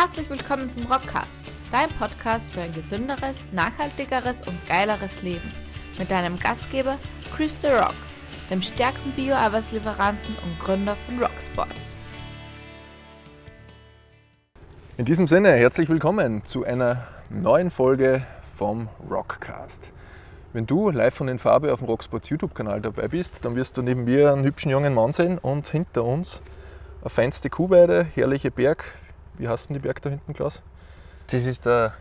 Herzlich willkommen zum Rockcast, dein Podcast für ein gesünderes, nachhaltigeres und geileres Leben. Mit deinem Gastgeber Chris The Rock, dem stärksten Bio-Arbeitslieferanten und Gründer von Rocksports. In diesem Sinne, herzlich willkommen zu einer neuen Folge vom Rockcast. Wenn du live von den Farbe auf dem Rocksports YouTube-Kanal dabei bist, dann wirst du neben mir einen hübschen jungen Mann sehen und hinter uns eine feinste Kuhweide, herrliche Berg, wie heißt denn die Berg da hinten, Klaus? Das ist der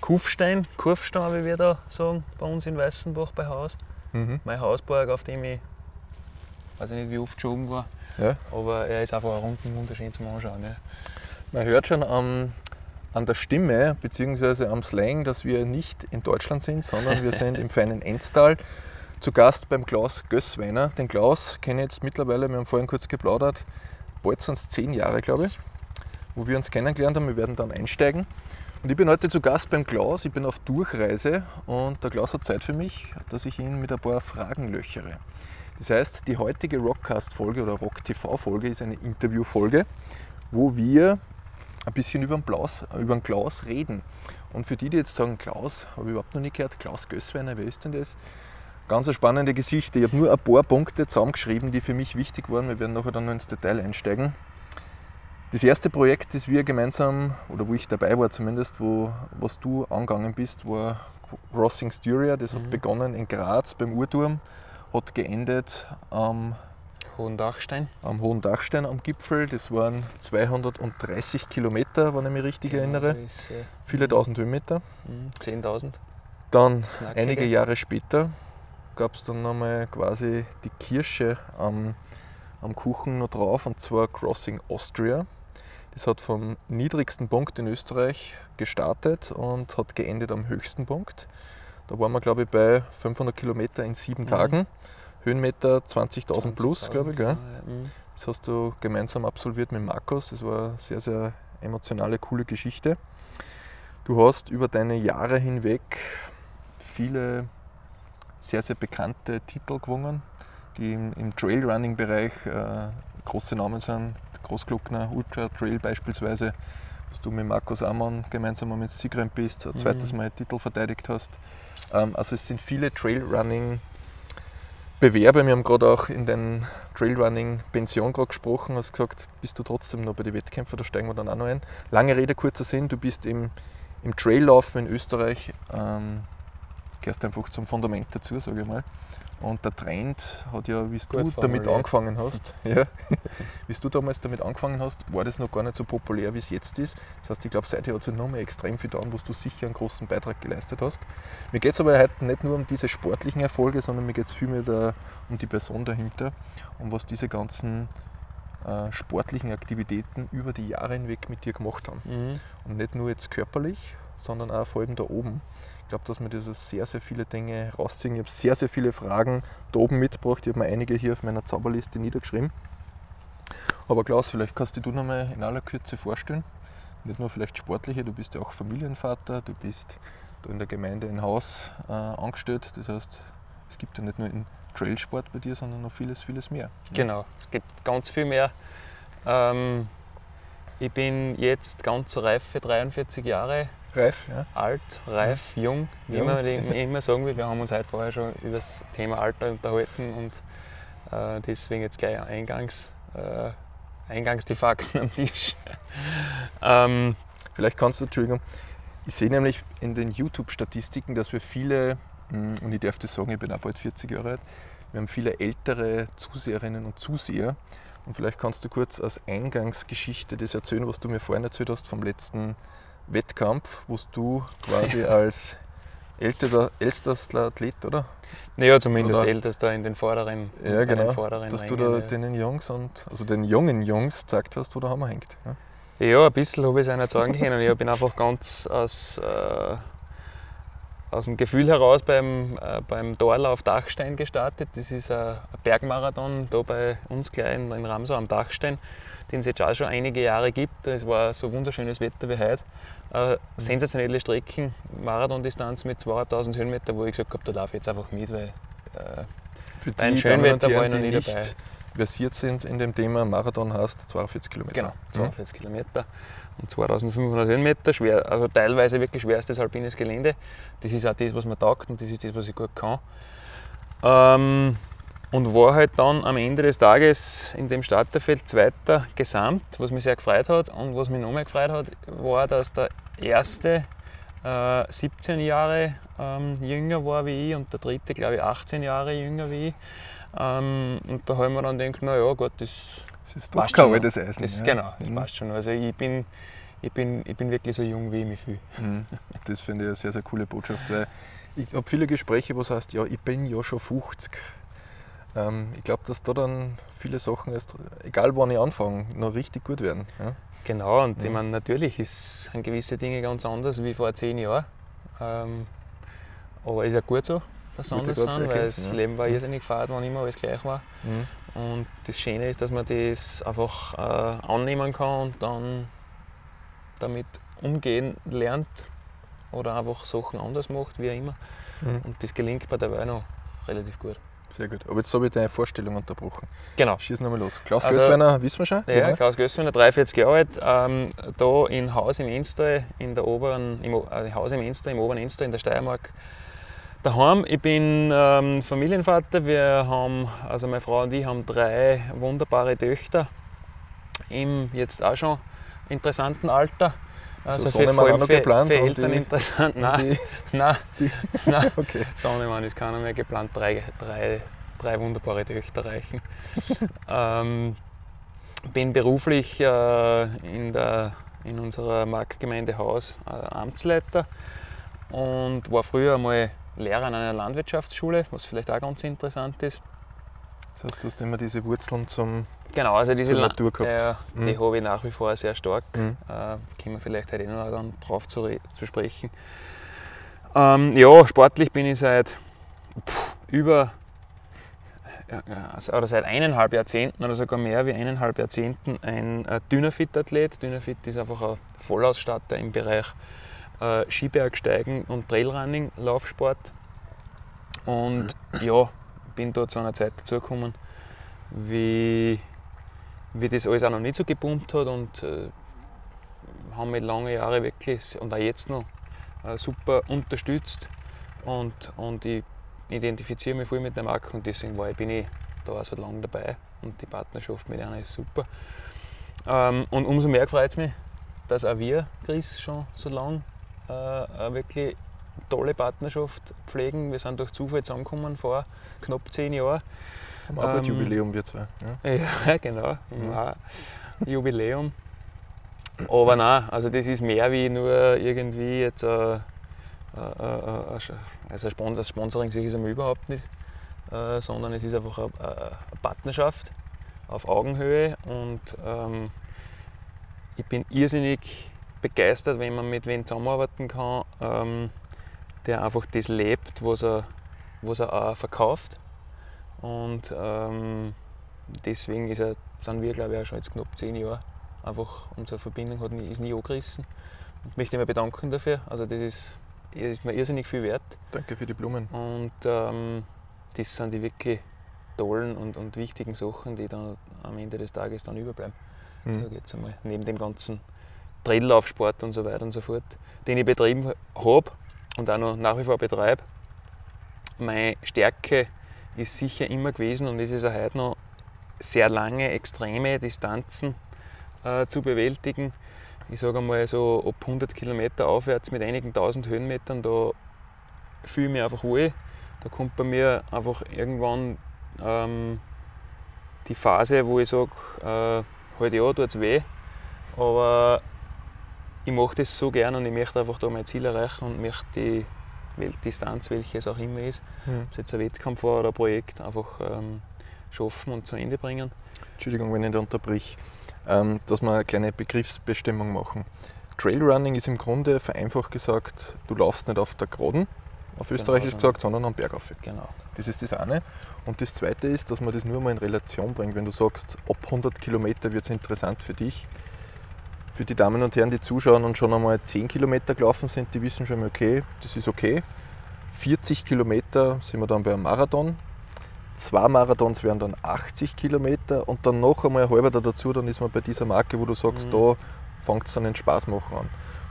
Kufstein, Kurfstein, wie wir da sagen, bei uns in Weißenbach bei Haus. Mhm. Mein Hausberg, auf dem ich, weiß ich nicht, wie oft schon oben war. Ja. Aber er ist einfach rundum wunderschön zum Anschauen. Ja. Man hört schon am, an der Stimme bzw. am Slang, dass wir nicht in Deutschland sind, sondern wir sind im feinen Enstal zu Gast beim Klaus Gössweiner. Den Klaus kenne ich jetzt mittlerweile, wir haben vorhin kurz geplaudert, bald sind es zehn Jahre, glaube ich, wo wir uns kennengelernt haben. Wir werden dann einsteigen. Und ich bin heute zu Gast beim Klaus, ich bin auf Durchreise und der Klaus hat Zeit für mich, dass ich ihn mit ein paar Fragen löchere. Das heißt, die heutige Rockcast-Folge oder Rock-TV-Folge ist eine Interview-Folge, wo wir ein bisschen über den, Klaus, über den Klaus reden. Und für die, die jetzt sagen, Klaus, habe ich überhaupt noch nicht gehört, Klaus Gössweiner, wer ist denn das? Ganz eine spannende Geschichte. Ich habe nur ein paar Punkte zusammengeschrieben, die für mich wichtig waren. Wir werden nachher dann noch ins Detail einsteigen. Das erste Projekt, das wir gemeinsam, oder wo ich dabei war zumindest, wo was du angegangen bist, war Crossing Styria. Das hat begonnen in Graz beim Uhrturm, hat geendet am, Hohen Dachstein. am Hohen Dachstein am Gipfel. Das waren 230 Kilometer, wenn ich mich richtig erinnere. Also ist, äh, Viele tausend Höhenmeter. mhm, 10.000. Dann Knackige. einige Jahre später gab es dann nochmal quasi die Kirsche am, am Kuchen noch drauf, und zwar Crossing Austria. Das hat vom niedrigsten Punkt in Österreich gestartet und hat geendet am höchsten Punkt. Da waren wir, glaube ich, bei 500 Kilometer in sieben Mhm. Tagen. Höhenmeter 20.000 plus, 20.000, glaube ich. Gell? Mhm. Das hast du gemeinsam absolviert mit Markus. Das war eine sehr, sehr emotionale, coole Geschichte. Du hast über deine Jahre hinweg viele sehr, sehr bekannte Titel gewonnen, die im, im Trailrunning-Bereich äh, große Namen sind. Großglockner Ultra Trail beispielsweise, was du mit Markus Ammann gemeinsam am ins Zielrennen bist, ein Mhm. zweites Mal Titel verteidigt hast. Ähm, also es sind viele Trailrunning Bewerber, wir haben gerade auch in den Trailrunning-Pension gerade gesprochen, hast gesagt, bist du trotzdem noch bei den Wettkämpfen, da steigen wir dann auch noch ein. Lange Rede, kurzer Sinn, du bist im, im Traillaufen in Österreich, ähm, gehörst einfach zum Fundament dazu, sage ich mal. Und der Trend hat ja, wie du damit angefangen hast, ja, wie du damals damit angefangen hast, war das noch gar nicht so populär, wie es jetzt ist. Das heißt, ich glaube, seither hat sich noch mehr extrem viel getan, wo du sicher einen großen Beitrag geleistet hast. Mir geht es aber heute nicht nur um diese sportlichen Erfolge, sondern mir geht es vielmehr da, um die Person dahinter und was diese ganzen äh, sportlichen Aktivitäten über die Jahre hinweg mit dir gemacht haben. Mhm. Und nicht nur jetzt körperlich, sondern auch vor allem da oben. Ich glaube, dass wir so sehr, sehr viele Dinge rausziehen. Ich habe sehr, sehr viele Fragen da oben mitgebracht. Ich habe mir einige hier auf meiner Zauberliste niedergeschrieben. Aber Klaus, vielleicht kannst du noch mal in aller Kürze vorstellen. Nicht nur vielleicht sportliche, du bist ja auch Familienvater, du bist da in der Gemeinde ein Haus äh, angestellt. Das heißt, es gibt ja nicht nur den Trailsport bei dir, sondern noch vieles, vieles mehr. Genau, es gibt ganz viel mehr. Ähm, ich bin jetzt ganz reife 43 Jahre Reif, ja. alt, reif, jung, wie Jung. man immer sagen will. Wir haben uns heute vorher schon über das Thema Alter unterhalten und äh, deswegen jetzt gleich eingangs, äh, eingangs die Fakten am Tisch. ähm, Vielleicht kannst du, Entschuldigung, ich sehe nämlich in den YouTube-Statistiken, dass wir viele, mh, und ich darf das sagen, ich bin auch bald 40 Jahre alt, wir haben viele ältere Zuseherinnen und Zuseher. Und vielleicht kannst du kurz als Eingangsgeschichte das erzählen, was du mir vorhin erzählt hast vom letzten Wettkampf, wo du quasi als älterer, ältester Athlet, oder? naja, zumindest Oder- ältester in den vorderen, Ja, genau. vorderen Dass du Rängen, da ja. den Jungs und also den jungen Jungs gezeigt hast, wo der Hammer hängt. Ja? Ja, ein bisschen habe ich es einer sagen können. Ich bin einfach ganz aus, äh, aus dem Gefühl heraus beim, äh, beim Torlauf Dachstein gestartet. Das ist ein, ein Bergmarathon da bei uns gleich in, in Ramsau am Dachstein, den es jetzt auch schon einige Jahre gibt. Es war so wunderschönes Wetter wie heute. Äh, sensationelle Strecken, Marathondistanz mit 200.000 Höhenmeter, wo ich gesagt habe, da laufe ich jetzt einfach mit, weil äh, Für die und Schönwetter war ich noch nie nicht dabei. versiert sind in dem Thema, Marathon heißt 42 Kilometer. Genau, Mhm. 42 Kilometer und 2500 Höhenmeter. Schwer, also teilweise wirklich schwerstes alpines Gelände. Das ist auch das, was mir taugt und das ist das, was ich gut kann. Ähm, und war halt dann am Ende des Tages in dem Starterfeld Zweiter gesamt, was mich sehr gefreut hat. Und was mich noch mehr gefreut hat, war, dass der erste äh, 17 Jahre ähm, jünger war wie ich und der dritte, glaube ich, 18 Jahre jünger wie ich. Ähm, und da haben wir dann gedacht, naja, Gott, das Das ist doch kein altes Eisen. das, ja. Genau, das Mhm. passt schon. Also ich bin, ich, bin, ich bin wirklich so jung, wie ich mich fühle. Mhm. Das finde ich eine sehr, sehr coole Botschaft, weil ich habe viele Gespräche, wo es heißt, ja, ich bin ja schon 50. Ähm, ich glaube, dass da dann viele Sachen, erst, egal wann ich anfange, noch richtig gut werden. Ja? Genau, und ich Mhm. meine, natürlich ist, sind gewisse Dinge ganz anders wie vor zehn Jahren. Ähm, aber ist ja gut so, dass sie anders sind, weil das ja. Leben war Mhm. irrsinnig fad, wann immer alles gleich war. Mhm. Und das Schöne ist, dass man das einfach äh, annehmen kann und dann damit umgehen lernt oder einfach Sachen anders macht, wie auch immer. Mhm. Und das gelingt bei dabei noch relativ gut. Sehr gut. Aber jetzt habe ich deine Vorstellung unterbrochen. Genau. Schieß nochmal los. Klaus Also- Gößweiner, wissen wir schon? Ja, Klaus Gößwener, 43 Jahre alt, ähm, da in Haus im Inster, in der oberen, im, äh, Haus im Inster, im oberen Inster in der Steiermark daheim. Ich bin ähm, Familienvater. Wir haben, also meine Frau und ich haben drei wunderbare Töchter im jetzt auch schon interessanten Alter. Also vor allem auch noch geplant für Eltern die- interessant. Nein, Die, nein, die, nein. okay. Sohnemann ist keiner mehr geplant, drei, drei, drei wunderbare Töchter reichen. ähm, bin beruflich äh, in, der, in unserer Marktgemeinde Haus äh, Amtsleiter und war früher einmal Lehrer an einer Landwirtschaftsschule, was vielleicht auch ganz interessant ist. Das heißt, du hast immer diese Wurzeln zum. Genau, also diese Zur Natur gehabt. Ja, die Mhm. habe ich nach wie vor sehr stark. Mhm. Äh, kommen wir vielleicht heute eh noch dann drauf zu, zu sprechen. Ähm, ja, sportlich bin ich seit pff, über ja, also- oder seit eineinhalb Jahrzehnten oder sogar mehr wie eineinhalb Jahrzehnten ein äh, Dynafit-Athlet. Dynafit ist einfach ein Vollausstatter im Bereich äh, Skibergsteigen und Trailrunning, Laufsport. Und ja, bin da zu einer Zeit dazugekommen, wie, wie das alles auch noch nicht so gepumpt hat und äh, haben mich lange Jahre wirklich und auch jetzt noch äh, super unterstützt und, und ich identifiziere mich viel mit der Marke und deswegen war bin ich da auch so lange dabei und die Partnerschaft mit einer ist super. Ähm, und umso mehr freut es mich, dass auch wir, Chris, schon so lange äh, eine wirklich tolle Partnerschaft pflegen. Wir sind durch Zufall zusammengekommen vor knapp zehn Jahren. Haben auch Ähm, Jubiläum, wir zwei. Ja. Ja, genau. Mhm. Ja. Jubiläum. Aber nein, also das ist mehr wie nur irgendwie jetzt äh, äh, äh, äh, also ein Sponsor, Sponsoring sehe ich es einmal überhaupt nicht, äh, sondern es ist einfach eine, eine Partnerschaft auf Augenhöhe und ähm, ich bin irrsinnig begeistert, wenn man mit wem zusammenarbeiten kann, ähm, der einfach das lebt, was er, was er auch verkauft. Und ähm, deswegen er, sind wir, glaube ich, auch schon jetzt knapp zehn Jahre. Einfach unsere Verbindung hat nie, ist nie angerissen. Und möchte mich bedanken dafür. Also das ist, ist mir irrsinnig viel wert. Danke für die Blumen. Und ähm, das sind die wirklich tollen und, und wichtigen Sachen, die dann am Ende des Tages dann überbleiben. Mhm. Ich jetzt einmal. Neben dem ganzen Trettellaufsport und so weiter und so fort, den ich betrieben habe und auch noch nach wie vor betreibe. Meine Stärke ist sicher immer gewesen und ist es auch heute noch, sehr lange, extreme Distanzen äh, zu bewältigen. Ich sage einmal so ab 100 Kilometer aufwärts mit einigen tausend Höhenmetern, da fühle ich mich einfach wohl. Da kommt bei mir einfach irgendwann ähm, die Phase, wo ich sage, äh, halt ja, tut es weh, aber ich mache das so gern und ich möchte einfach da mein Ziel erreichen und möchte die Weltdistanz, welche es auch immer ist, Mhm. ob es jetzt ein Wettkampf war oder ein Projekt, einfach ähm, schaffen und zu Ende bringen. Entschuldigung, wenn ich da unterbrich, ähm, dass wir eine kleine Begriffsbestimmung machen. Trailrunning ist im Grunde vereinfacht gesagt, du laufst nicht auf der Geraden, auf Österreichisch sondern- gesagt, sondern am Bergauf. Genau. Das ist das eine. Und das zweite ist, dass man das nur mal in Relation bringt. Wenn du sagst, ab 100 Kilometer wird es interessant für dich. Für die Damen und Herren, die zuschauen und schon einmal 10 Kilometer gelaufen sind, die wissen schon mal, okay, das ist okay. 40 Kilometer sind wir dann bei einem Marathon. zwei Marathons wären dann 80 Kilometer und dann noch einmal ein halber da dazu, dann ist man bei dieser Marke, wo du sagst, Mhm. da fängt es dann den Spaß machen an.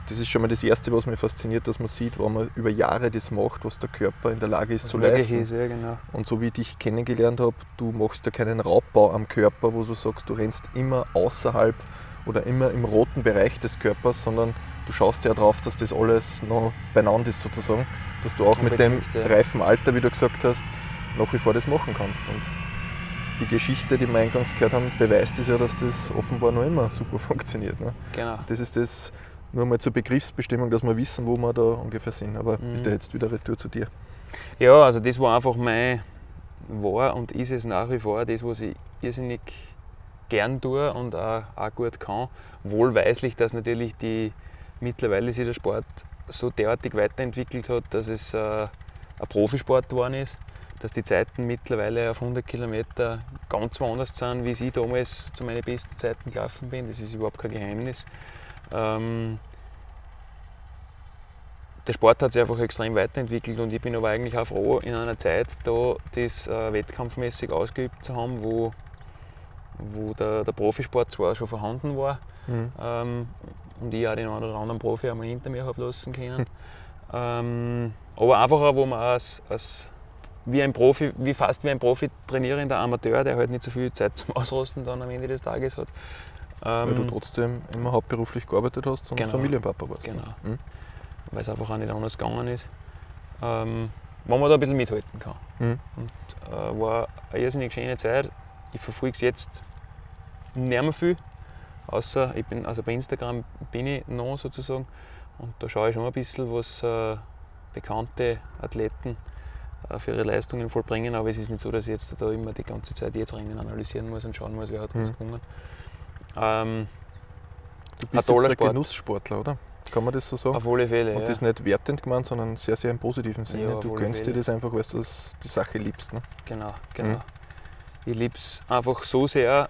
Das ist schon mal das Erste, was mich fasziniert, dass man sieht, wenn man über Jahre das macht, was der Körper in der Lage ist Was zu leisten. ist, ja, genau. Und so wie ich dich kennengelernt habe, du machst ja keinen Raubbau am Körper, wo du sagst, du rennst immer außerhalb oder immer im roten Bereich des Körpers, sondern du schaust ja darauf, dass das alles noch beieinander ist sozusagen, dass du auch mit dem ja. reifen Alter, wie du gesagt hast, nach wie vor das machen kannst. Und die Geschichte, die wir eingangs gehört haben, beweist es ja, dass das offenbar noch immer super funktioniert. Ne? genau. Das ist das nur mal zur Begriffsbestimmung, dass wir wissen, wo wir da ungefähr sind. Aber Mhm. bitte jetzt wieder retour zu dir. Ja, also das war einfach mein, war und ist es nach wie vor das, was ich irrsinnig gern tue und auch, auch gut kann. Wohlweislich, dass natürlich die, mittlerweile sich der Sport so derartig weiterentwickelt hat, dass es äh, ein Profisport geworden ist, dass die Zeiten mittlerweile auf 100 Kilometer ganz woanders sind, wie ich damals zu meinen besten Zeiten gelaufen bin. Das ist überhaupt kein Geheimnis. Ähm, der Sport hat sich einfach extrem weiterentwickelt und ich bin aber eigentlich auch froh, in einer Zeit da das äh, wettkampfmäßig ausgeübt zu haben, wo, wo der, der Profisport zwar schon vorhanden war Mhm. ähm, und ich auch den einen oder anderen Profi einmal hinter mir habe lassen können. ähm, aber einfach auch, wo man als, als wie ein Profi, wie fast wie ein Profi trainierender Amateur, der halt nicht so viel Zeit zum Ausrosten dann am Ende des Tages hat. Weil du Ähm, trotzdem immer hauptberuflich gearbeitet hast und Genau. Familienpapa warst. Genau. Mhm. weil es einfach auch nicht anders gegangen ist. Ähm, wenn man da ein bisschen mithalten kann. Mhm. Und äh, war eine irrsinnig schöne Zeit. Ich verfolge es jetzt nicht mehr viel, außer ich bin, also bei Instagram bin ich noch sozusagen und da schaue ich schon ein bisschen, was äh, bekannte Athleten äh, für ihre Leistungen vollbringen, aber es ist nicht so, dass ich jetzt da immer die ganze Zeit jetzt Rennen analysieren muss und schauen muss, wer hat was Mhm. gewonnen. Ähm, Du bist Ein toller jetzt ein Sport. Genusssportler, oder? Kann man das so sagen? auf alle Fälle. Und ja. das nicht wertend gemeint, sondern sehr, sehr im positiven Sinne. Ja, du gönnst dir Fälle. das einfach, weil du die Sache liebst. Ne? Genau, genau. Mhm. Ich liebe es einfach so sehr,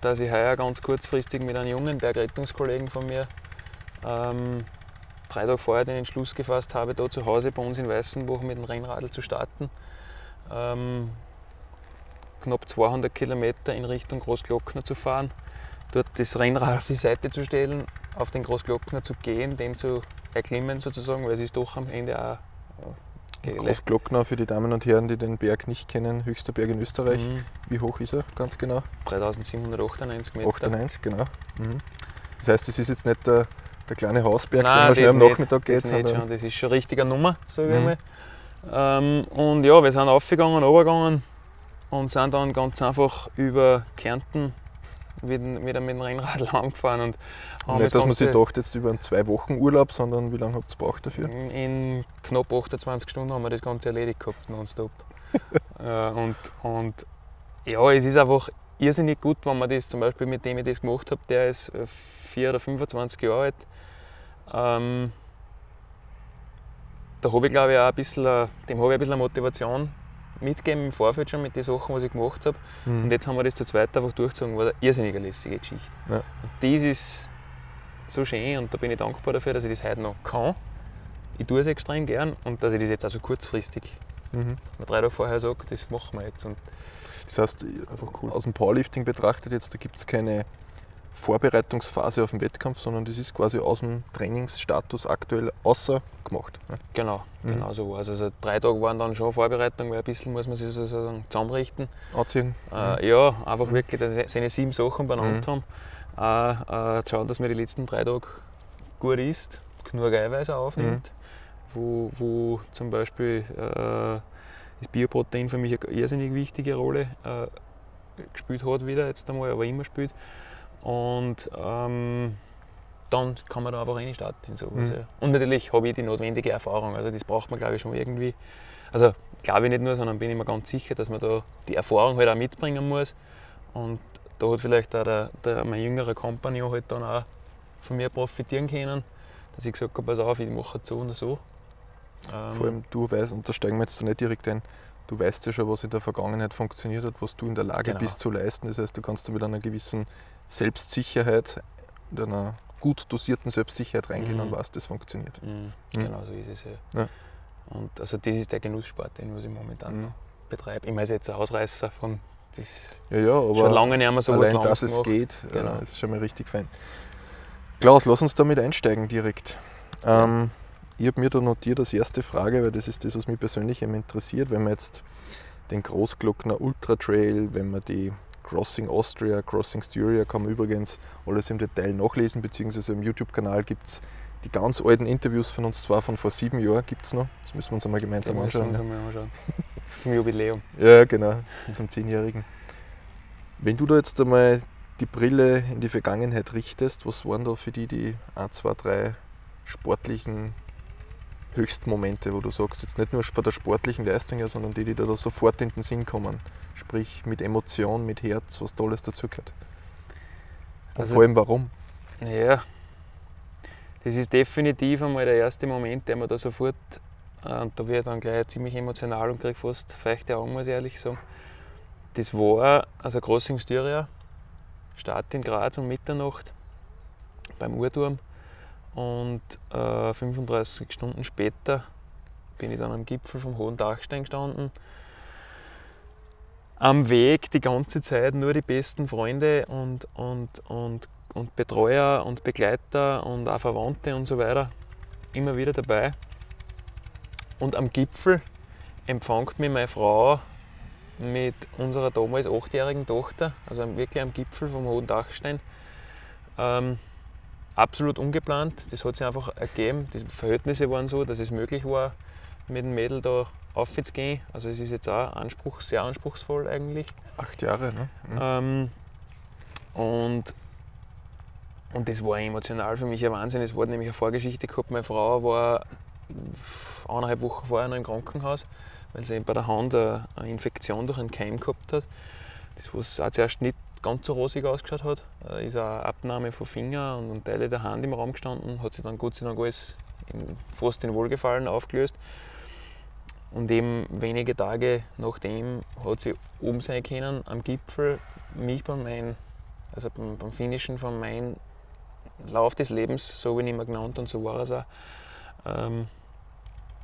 dass ich heuer ganz kurzfristig mit einem jungen Bergrettungskollegen von mir ähm, drei Tage vorher den Entschluss gefasst habe, da zu Hause bei uns in Weißenbach mit dem Rennradl zu starten. Ähm, knapp 200 Kilometer in Richtung Großglockner zu fahren, dort das Rennrad auf die Seite zu stellen, auf den Großglockner zu gehen, den zu erklimmen sozusagen, weil es ist doch am Ende auch Großglockner für die Damen und Herren, die den Berg nicht kennen, höchster Berg in Österreich. Mhm, Wie hoch ist er ganz genau? 3798 Meter. 98, genau. Mhm. Das heißt, es ist jetzt nicht der, der kleine Hausberg, Nein, den man schnell das am nicht. Nachmittag geht, das, sondern schon. das ist schon eine richtige Nummer, sage ich Mhm. mal. Ähm, und ja, wir sind aufgegangen, runtergegangen und sind dann ganz einfach über Kärnten wieder, wieder mit dem Rennrad angefahren. Und haben nicht, dass man sich dachte, jetzt über einen zwei Wochen Urlaub, sondern wie lange habt ihr gebraucht dafür? in knapp 28 Stunden haben wir das Ganze erledigt gehabt, nonstop. äh, und, und ja, es ist einfach irrsinnig gut, wenn man das zum Beispiel mit dem ich das gemacht habe, der ist äh, 4 oder 25 Jahre alt. Ähm, da habe ich glaube ich auch ein bisschen, dem habe ich ein bisschen Motivation mitgegeben im Vorfeld schon mit den Sachen, was ich gemacht habe. Und Mhm. jetzt haben wir das zu zweit einfach durchgezogen, war eine irrsinnig lässige Geschichte. Ja. Und das ist so schön und da bin ich dankbar dafür, dass ich das heute noch kann. Ich tue es extrem gern und dass ich das jetzt auch so kurzfristig, Mhm. mal drei Tage vorher sage, das machen wir jetzt. Und Das heißt, einfach cool. aus dem Powerlifting betrachtet jetzt, da gibt es keine Vorbereitungsphase auf den Wettkampf, sondern das ist quasi aus dem Trainingsstatus aktuell außer gemacht. Ne? genau, Mhm. genau so war es. Also drei Tage waren dann schon Vorbereitung, weil ein bisschen muss man sich sozusagen zusammenrichten. Anziehen. Äh, ja, einfach wirklich dass sie- seine sieben Sachen beieinander Mhm. haben. Äh, äh, schauen, dass man die letzten drei Tage gut isst, genug Eiweiß aufnimmt. Wo, wo zum Beispiel äh, das Bioprotein für mich eine irrsinnig wichtige Rolle äh, gespielt hat wieder jetzt einmal, aber immer spielt. Und ähm, dann kann man da einfach reinstarten in sowas. Mhm. Ja. Und natürlich habe ich die notwendige Erfahrung. Also das braucht man glaube ich schon irgendwie. Also glaube ich nicht nur, sondern bin ich mir ganz sicher, dass man da die Erfahrung halt auch mitbringen muss. Und da hat vielleicht auch der, der, mein jüngerer Kompagnon halt dann auch von mir profitieren können, dass ich gesagt habe, pass auf, ich mache so und so. Ähm, Vor allem du weißt, und da steigen wir jetzt da nicht direkt ein, du weißt ja schon, was in der Vergangenheit funktioniert hat, was du in der Lage Genau. bist zu leisten. Das heißt, du kannst da mit einer gewissen Selbstsicherheit, mit einer gut dosierten Selbstsicherheit reingehen Mhm. und weißt, das funktioniert. Mhm, Mhm. Genau so ist es ja. Ja. Und also das ist der Genusssport, den was ich momentan Mhm. noch betreibe. Ich meine, jetzt ein Ausreißer von das Ja, ja, aber schon lange nicht mehr so was allein, dass es gemacht. geht, Genau. äh, ist schon mal richtig fein. Klaus, lass uns damit einsteigen direkt. Ähm, ich habe mir da notiert als erste Frage, weil das ist das, was mich persönlich interessiert, wenn man jetzt den Großglockner Ultra Trail, wenn man die Crossing Austria, Crossing Styria, kann man übrigens alles im Detail nachlesen, beziehungsweise im YouTube-Kanal gibt es die ganz alten Interviews von uns zwar von vor sieben Jahren, gibt es noch. Das müssen wir uns einmal gemeinsam müssen wir anschauen. uns anschauen. Zum Jubiläum. Ja, genau, zum Zehnjährigen. Wenn du da jetzt einmal die Brille in die Vergangenheit richtest, was waren da für die die 1, 2, 3 sportlichen Höchstmomente, wo du sagst, jetzt nicht nur von der sportlichen Leistung her, sondern die, die da sofort in den Sinn kommen? Sprich mit Emotion, mit Herz, was Tolles dazugehört. Und Also- vor allem warum? Ja, das ist definitiv einmal der erste Moment, der mir da sofort, äh, und da werde ich dann gleich ziemlich emotional und kriege fast feuchte Augen, muss ich ehrlich sagen. Das war also Crossing Styria, Start in Graz um Mitternacht beim Uhrturm und äh, 35 Stunden später bin ich dann am Gipfel vom Hohen Dachstein gestanden. Am Weg die ganze Zeit nur die besten Freunde und, und, und und Betreuer und Begleiter und auch Verwandte und so weiter immer wieder dabei. Und am Gipfel empfängt mich meine Frau mit unserer damals achtjährigen Tochter, also wirklich am Gipfel vom Hohen Dachstein. Ähm, absolut ungeplant, das hat sich einfach ergeben. Die Verhältnisse waren so, dass es möglich war, mit dem Mädel da aufzugehen. Also es ist jetzt auch Anspruch, sehr anspruchsvoll eigentlich. Acht Jahre, ne? Mhm. Ähm, und, und das war emotional für mich ein Wahnsinn. Es war nämlich eine Vorgeschichte gehabt. Meine Frau war eineinhalb Wochen vorher noch im Krankenhaus, weil sie bei der Hand eine, Infektion durch einen Keim gehabt hat. Das, was auch zuerst nicht ganz so rosig ausgeschaut hat, äh, ist eine Abnahme von Finger und, Teile der Hand im Raum gestanden, hat sich dann Gott sei Dank alles in, fast in Wohlgefallen aufgelöst. Und eben wenige Tage nachdem hat sie oben sein können am Gipfel, mich beim Main, also beim, beim Finishen von meinem Lauf des Lebens, so wie ich immer genannt und so war es auch, ähm,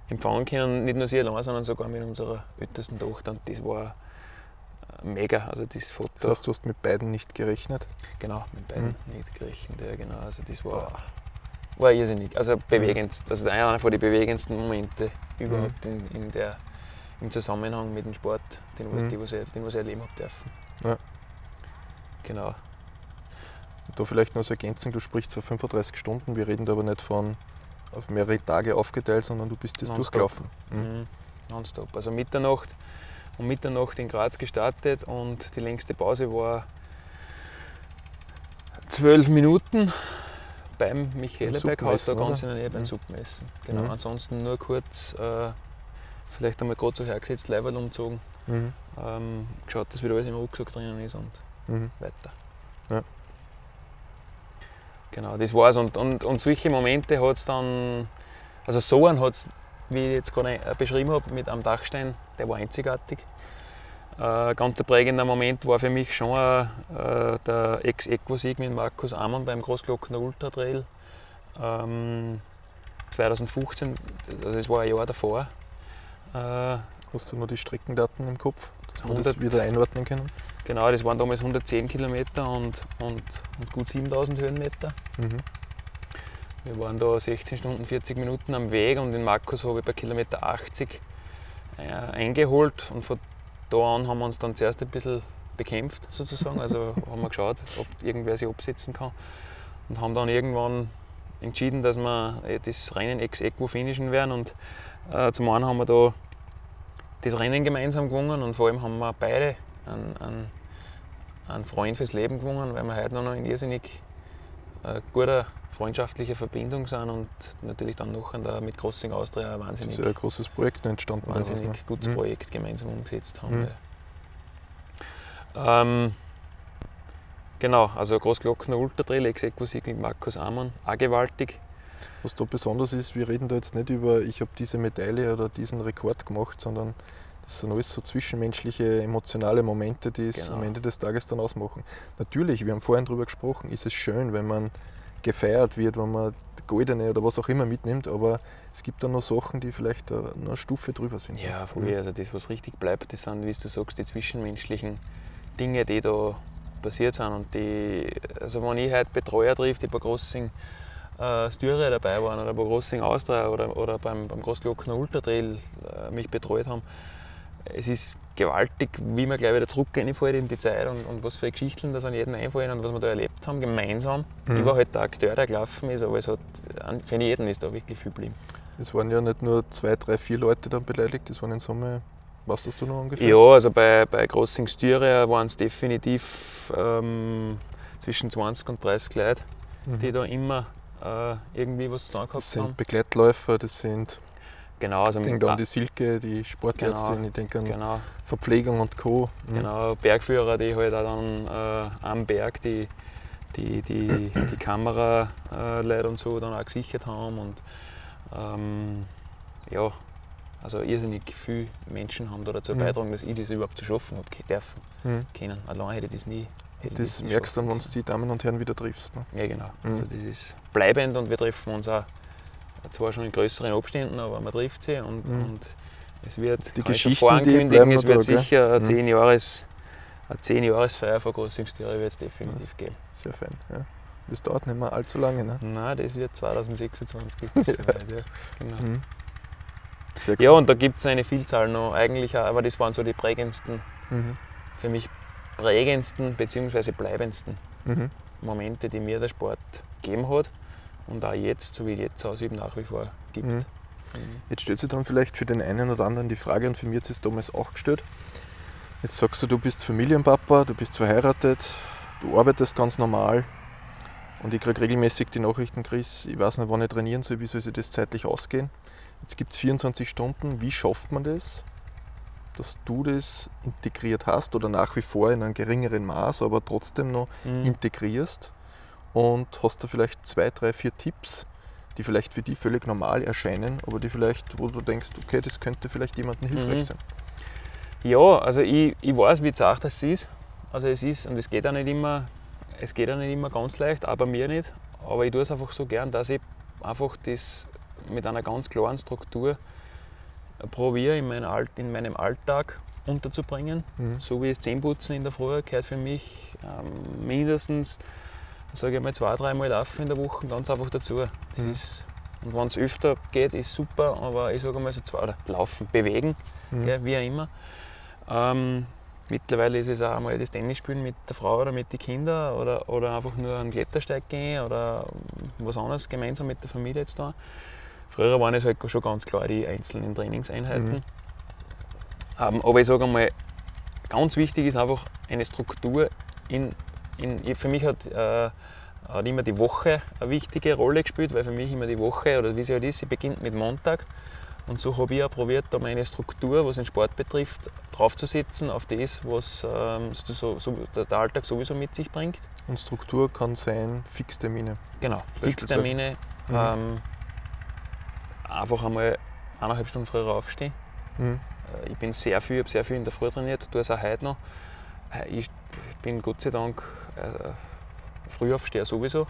empfangen können. Nicht nur sie allein, sondern sogar mit unserer ältesten Tochter. Und das war mega. Also das Foto. Das heißt, du hast mit beiden nicht gerechnet. Genau, mit beiden nicht gerechnet. Ja, genau. Also das war, war irrsinnig. Also bewegend. Also einer von den bewegendsten Momente überhaupt in, in der, im Zusammenhang mit dem Sport, den, was, Mhm. die, was ich, den was ich erleben habe dürfen. Ja. Genau. Da vielleicht noch als Ergänzung, du sprichst von 35 Stunden, wir reden da aber nicht von auf mehrere Tage aufgeteilt, sondern du bist das Nonstop. durchgelaufen. Mhm. Mhm. Nonstop. Also Mitternacht, um Mitternacht in Graz gestartet und die längste Pause war zwölf Minuten beim Micheleberghaus, da ganz in der Nähe beim Mhm. Suppenessen. Genau, Mhm. ansonsten nur kurz, äh, vielleicht einmal gerade so hergesetzt, Leiberl umgezogen, Mhm. ähm, geschaut, dass wieder alles im Rucksack drinnen ist und Mhm. weiter. Ja. Genau, das war's. Und, und, und solche Momente hat es dann, also so einen hat es, wie ich jetzt gerade ein- beschrieben habe, mit am Dachstein, der war einzigartig. Äh, ganz ein prägender Moment war für mich schon äh, der Ex-Equo-Sieg mit Markus Ammann beim Großglockner Ultra Trail. Ähm, 2015, also es war ein Jahr davor. Äh, Hast du noch die Streckendaten im Kopf, dass wir das 100. wieder einordnen können? genau, das waren damals 110 Kilometer und, und, und gut 7000 Höhenmeter. Mhm. Wir waren da 16 Stunden 40 Minuten am Weg und den Markus habe ich bei Kilometer 80 äh, eingeholt und von da an haben wir uns dann zuerst ein bisschen bekämpft sozusagen. Also haben wir geschaut, ob irgendwer sich absetzen kann und haben dann irgendwann entschieden, dass wir äh, das Rennen ex-equo finishen werden und äh, zum einen haben wir da das Rennen gemeinsam gewonnen und vor allem haben wir beide einen, einen, einen Freund fürs Leben gewonnen, weil wir heute noch in irrsinnig äh, guter freundschaftlicher Verbindung sind und natürlich dann noch der, mit Crossing Austria ein Das wahnsinnig, ist ein großes Projekt entstanden. daraus, wahnsinnig ne? gutes Mhm. Projekt gemeinsam umgesetzt haben. Mhm. Ja. Ähm, genau, also Großglockner Ultratrail, Ex-Equo-Sieg mit Markus Amann, auch gewaltig. Was da besonders ist, wir reden da jetzt nicht über, ich habe diese Medaille oder diesen Rekord gemacht, sondern das sind alles so zwischenmenschliche, emotionale Momente, die es Genau. am Ende des Tages dann ausmachen. Natürlich, wir haben vorhin darüber gesprochen, ist es schön, wenn man gefeiert wird, wenn man goldene oder was auch immer mitnimmt, aber es gibt dann noch Sachen, die vielleicht noch eine Stufe drüber sind. Ja, voll. Also das, was richtig bleibt, das sind, wie du sagst, die zwischenmenschlichen Dinge, die da passiert sind. Und die, also wenn ich heute Betreuer trifft, die bei Grossing äh, Styria dabei waren oder bei Grossing Austria oder, oder beim, beim Großglockner Ultra Trail äh, mich betreut haben, es ist gewaltig, wie man gleich wieder zurück reinfällt in die Zeit und, und was für Geschichten das an jeden einfallen und was wir da erlebt haben, gemeinsam. Mhm. Ich war halt der Akteur, der gelaufen ist, aber es hat, für jeden ist da wirklich viel geblieben. Es waren ja nicht nur zwei, drei, vier Leute dann beleidigt, das waren in Summe, was hast du noch ungefähr? Ja, also bei, bei Crossing Styria waren es definitiv ähm, zwischen 20 und 30 Leute, Mhm. die da immer äh, irgendwie was zu tun Das gehabt sind haben. Begleitläufer, das sind, Genau, also ich denke an die Silke, die Sportärztin, Genau, ich denke an genau, Verpflegung und Co. Mhm. genau, Bergführer, die halt auch dann äh, am Berg die, die, die, die Kameraleute und so dann auch gesichert haben. Und ähm, ja, also irrsinnig viele Menschen haben da dazu Mhm. beigetragen, dass ich das überhaupt zu schaffen habe dürfen Mhm. können. Allein hätte ich das nie. hätte Das nie merkst du dann, wenn du die Damen und Herren wieder triffst. Ne? Ja, genau. Mhm. Also das ist bleibend und wir treffen uns auch zwar schon in größeren Abständen, aber man trifft sie und, Mhm. und es wird Die Geschichten, die bleiben es wird da, gell? sicher eine Mhm. 10 Jahres eine 10 Jahresfeier von Großingstüre wird es definitiv geben. Sehr fein. Ja. Das dauert nicht mehr allzu lange. Ne? Nein, das wird 2026 ist das soweit, ja. Genau. Mhm. Sehr Ja, cool. und da gibt es eine Vielzahl noch, eigentlich aber das waren so die prägendsten, Mhm. für mich prägendsten bzw. bleibendsten Mhm. Momente, die mir der Sport gegeben hat und auch jetzt, so wie ich jetzt ausübe, nach wie vor gibt. Mhm. Jetzt stellt sich dann vielleicht für den einen oder anderen die Frage, und für mich hat es damals auch gestellt. Jetzt sagst du, du bist Familienpapa, du bist verheiratet, du arbeitest ganz normal und ich kriege regelmäßig die Nachrichten, Chris, ich weiß nicht, wann ich trainieren soll, wie soll sich das zeitlich ausgehen. Jetzt gibt es 24 Stunden, wie schafft man das, dass du das integriert hast oder nach wie vor in einem geringeren Maß, aber trotzdem noch Mhm. integrierst und hast du vielleicht zwei, drei, vier Tipps, die vielleicht für die völlig normal erscheinen, aber die vielleicht, wo du denkst, okay, das könnte vielleicht jemandem hilfreich Mhm. sein. Ja, also ich, ich weiß, wie zart das ist. Also es ist, und es geht auch nicht immer, es geht auch nicht immer ganz leicht, bei mir nicht. Aber ich tue es einfach so gern, dass ich einfach das mit einer ganz klaren Struktur probiere in, mein Alt, in meinem Alltag unterzubringen. Mhm. So wie das Zähneputzen in der Früh gehört für mich ähm, mindestens, sage ich mal, zwei, dreimal laufen in der Woche ganz einfach dazu. Das Mhm. ist, und wenn es öfter geht, ist super, aber ich sage mal so zwei, oder laufen, bewegen, Mhm. gell, wie auch immer. Ähm, mittlerweile ist es auch einmal das Tennis spielen mit der Frau oder mit den Kindern oder, oder einfach nur einen Klettersteig gehen oder was anderes gemeinsam mit der Familie jetzt da. Früher waren es halt schon ganz klar die einzelnen Trainingseinheiten. Mhm. Ähm, aber ich sage einmal, ganz wichtig ist einfach eine Struktur. In, in, für mich hat, äh, hat immer die Woche eine wichtige Rolle gespielt, weil für mich immer die Woche, oder wie sie halt ist, sie beginnt mit Montag. Und so habe ich auch probiert, da meine Struktur, was den Sport betrifft, draufzusetzen auf das, was ähm, so, so, der Alltag sowieso mit sich bringt. Und Struktur kann sein Fixtermine. Genau. Fixtermine. Mhm. Ähm, einfach einmal eineinhalb Stunden früher aufstehen. Mhm. Äh, Ich bin sehr viel, habe sehr viel in der Früh trainiert, tue es auch heute noch. Äh, Ich bin Gott sei Dank äh, Frühaufsteher sowieso.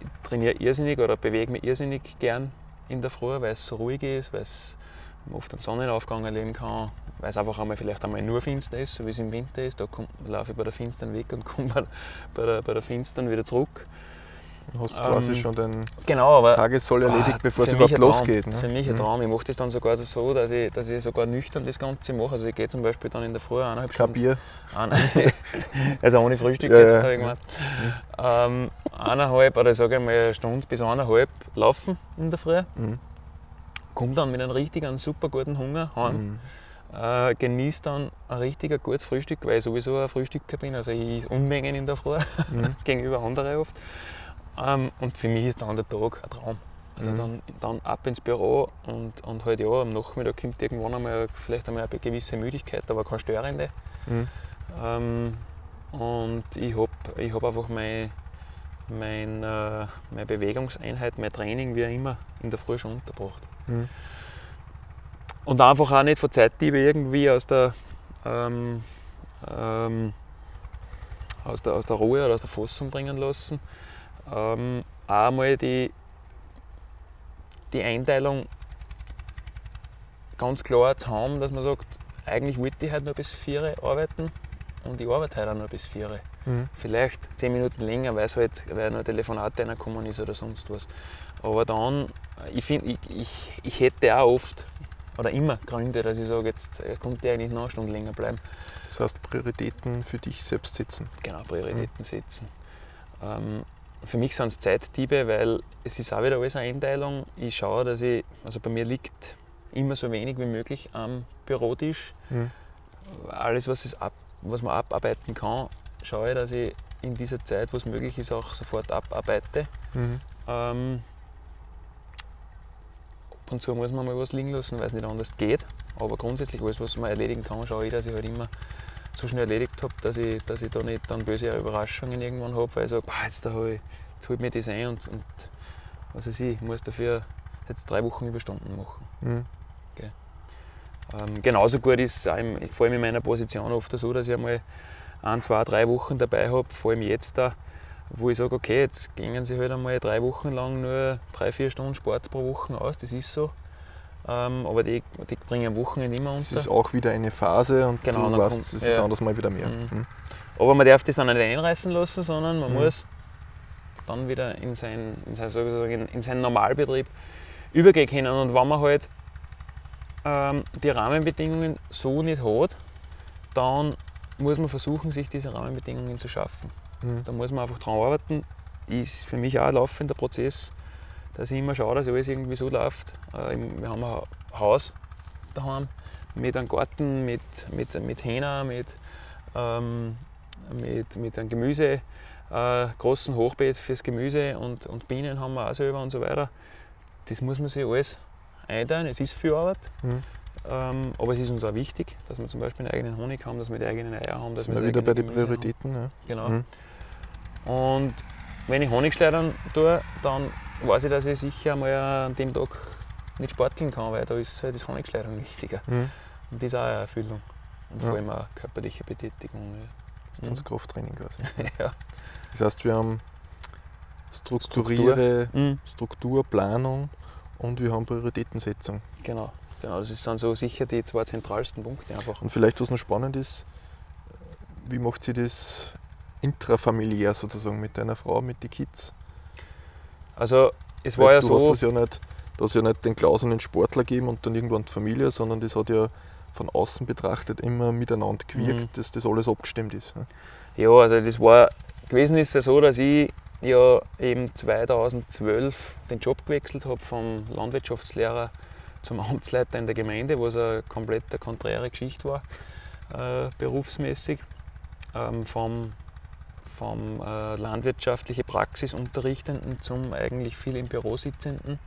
Ich trainiere irrsinnig oder bewege mich irrsinnig gern in der Früh, weil es so ruhig ist, weil es oft einen Sonnenaufgang erleben kann, weil es einfach einmal vielleicht einmal nur finster ist, so wie es im Winter ist. Da laufe ich bei der Finstern weg und komme bei, bei der Finstern wieder zurück. Du hast quasi Ähm, schon deinen Genau, aber Tagessoll erledigt, Ah, bevor es überhaupt losgeht. Ne? Für mich ein Mhm. Traum. Ich mache das dann sogar so, dass ich, dass ich sogar nüchtern das Ganze mache. Also ich gehe zum Beispiel dann in der Früh eineinhalb Kein Stunden. Bier. Eine, also ohne Frühstück Ja, jetzt, ja, habe ich ja. gemeint. Ähm, eineinhalb oder sage ich mal eine Stunde bis eineinhalb laufen in der Früh. Mhm. Komme dann mit einem richtigen, super guten Hunger heim. Mhm. Äh, genieße dann ein richtig gutes Frühstück, weil ich sowieso ein Frühstücker bin. Also ich esse Unmengen in der Früh Mhm. gegenüber anderen oft. Ähm, und für mich ist dann der Tag ein Traum. Also Mhm. dann, dann ab ins Büro und, und halt ja, am Nachmittag kommt irgendwann einmal vielleicht einmal eine gewisse Müdigkeit, aber keine störende. Mhm. Ähm, und ich habe ich hab einfach meine, mein, äh, meine Bewegungseinheit, mein Training, wie auch immer, in der Früh schon untergebracht. Mhm. Und einfach auch nicht von Zeitdiebe irgendwie aus der, ähm, ähm, aus der, aus der Ruhe oder aus der Fassung bringen lassen. Ähm, auch mal die, die Einteilung ganz klar zu haben, dass man sagt, eigentlich wollte ich heute nur bis 4 Uhr arbeiten und ich arbeite heute auch nur bis 4 Uhr. Mhm. Vielleicht 10 Minuten länger, weil es halt weil noch ein Telefonat reingekommen ist oder sonst was. Aber dann, ich finde, ich, ich, ich hätte auch oft oder immer Gründe, dass ich sage, jetzt äh, konnte ich eigentlich noch eine Stunde länger bleiben. Das heißt, Prioritäten für dich selbst setzen. Genau, Prioritäten setzen. Ähm, für mich sind es Zeitdiebe, weil es ist auch wieder alles eine Einteilung. Ich schaue, dass ich, also bei mir liegt immer so wenig wie möglich am Bürotisch. Mhm. Alles, was, ab, was man abarbeiten kann, schaue ich, dass ich in dieser Zeit, wo es möglich ist, auch sofort abarbeite. Mhm. Ähm, ab und zu muss man mal was liegen lassen, weil es nicht anders geht. Aber grundsätzlich alles, was man erledigen kann, schaue ich, dass ich halt immer so schnell erledigt habe, dass ich, dass ich da nicht dann böse Überraschungen irgendwann habe, weil ich sage, "Boah, jetzt, da ich, jetzt holt mir das ein und, und was weiß ich, ich muss dafür jetzt drei Wochen Überstunden machen. Mhm. Ähm, genauso gut ist es im, vor allem in meiner Position oft so, dass ich einmal ein, zwei, drei Wochen dabei habe, vor allem jetzt da, wo ich sage, okay, jetzt gingen sie halt einmal drei Wochen lang nur drei, vier Stunden Sport pro Woche aus, das ist so. Ähm, aber die, die bringen am Wochenende immer Das unter. ist auch wieder eine Phase und Genau, du weißt, es ist ja. anders mal wieder mehr. Mhm. Mhm. Aber man darf das dann nicht einreißen lassen, sondern man Mhm. muss dann wieder in, sein, in, sein, sozusagen in, in seinen Normalbetrieb übergehen können. Und wenn man halt ähm, die Rahmenbedingungen so nicht hat, dann muss man versuchen, sich diese Rahmenbedingungen zu schaffen. Mhm. Da muss man einfach dran arbeiten. Ist für mich auch ein laufender Prozess, dass ich immer schaue, dass alles irgendwie so läuft. Äh, Wir haben ein Haus daheim mit einem Garten, mit, mit, mit Hähner, mit, ähm, mit, mit einem Gemüse, äh, großen Hochbeet fürs Gemüse und, und Bienen haben wir auch selber und so weiter. Das muss man sich alles einteilen. Es ist viel Arbeit, Mhm. ähm, aber es ist uns auch wichtig, dass wir zum Beispiel einen eigenen Honig haben, dass wir die eigenen Eier haben. Dass Sind wir wieder bei den Gemüse. Prioritäten. Ja. Genau. Mhm. Und wenn ich Honigschleudern tue, dann weiß ich, dass ich sicher mal an dem Tag nicht sporteln kann, weil da ist halt das Honigschleudern wichtiger. Mhm. Und das ist auch eine Erfüllung. Und Ja. vor allem auch körperliche Betätigung. Das ist das Krafttraining quasi. Ja. Das heißt, wir haben Strukturiere, Mhm. Struktur, Planung und wir haben Prioritätensetzung. Genau. genau. Das sind so sicher die zwei zentralsten Punkte einfach. Und vielleicht, was noch spannend ist, wie macht sie das intrafamiliär sozusagen mit deiner Frau, mit den Kids? Also es war Weil ja du hast so. das ja nicht, du hast ja nicht den Klaus und den Sportler gegeben und dann irgendwann die Familie, sondern das hat ja von außen betrachtet immer miteinander gewirkt, Mhm. dass das alles abgestimmt ist. ne? Ja, also das war gewesen ist ja so, dass ich ja eben 2012 den Job gewechselt habe vom Landwirtschaftslehrer zum Amtsleiter in der Gemeinde, was eine komplett konträre Geschichte war, äh, berufsmäßig. Ähm, vom vom äh, landwirtschaftliche Praxis Unterrichtenden zum eigentlich viel im Büro sitzenden.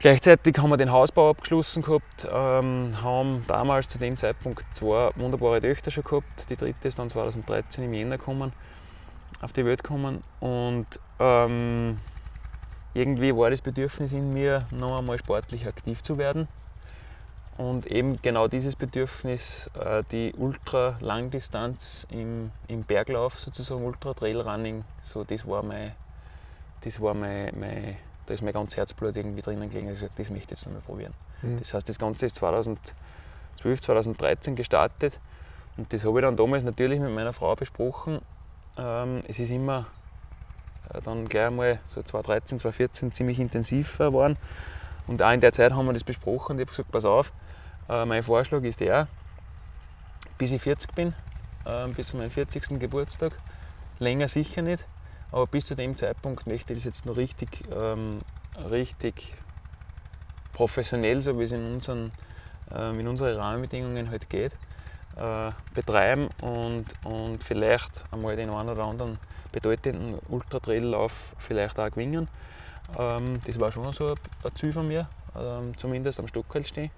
Gleichzeitig haben wir den Hausbau abgeschlossen gehabt, ähm, haben damals zu dem Zeitpunkt zwei wunderbare Töchter schon gehabt. Die dritte ist dann 2013 im Jänner gekommen, auf die Welt gekommen und ähm, irgendwie war das Bedürfnis in mir, noch einmal sportlich aktiv zu werden. Und eben genau dieses Bedürfnis, äh, die Ultra-Langdistanz im, im Berglauf, sozusagen Ultra-Trail-Running, so das war mein, das war mein, mein, da ist mein ganzes Herzblut irgendwie drinnen gelegen. Also ich gesagt, das möchte ich jetzt nochmal probieren. Mhm. Das heißt, das Ganze ist 2012, 2013 gestartet und das habe ich dann damals natürlich mit meiner Frau besprochen. Ähm, es ist immer äh, dann gleich einmal so 2013, 2014 ziemlich intensiv geworden. Und auch in der Zeit haben wir das besprochen und ich habe gesagt, pass auf, äh, mein Vorschlag ist der, bis ich 40 bin, äh, bis zu meinem 40. Geburtstag, länger sicher nicht, aber bis zu dem Zeitpunkt möchte ich das jetzt noch richtig, ähm, richtig professionell, so wie es in, unseren, äh, in unsere Rahmenbedingungen halt geht, äh, betreiben und, und vielleicht einmal den einen oder anderen bedeutenden Ultratraillauf vielleicht auch gewinnen. Ähm, das war schon so ein, Ziel von mir, ähm, zumindest am Stockhalt stehen.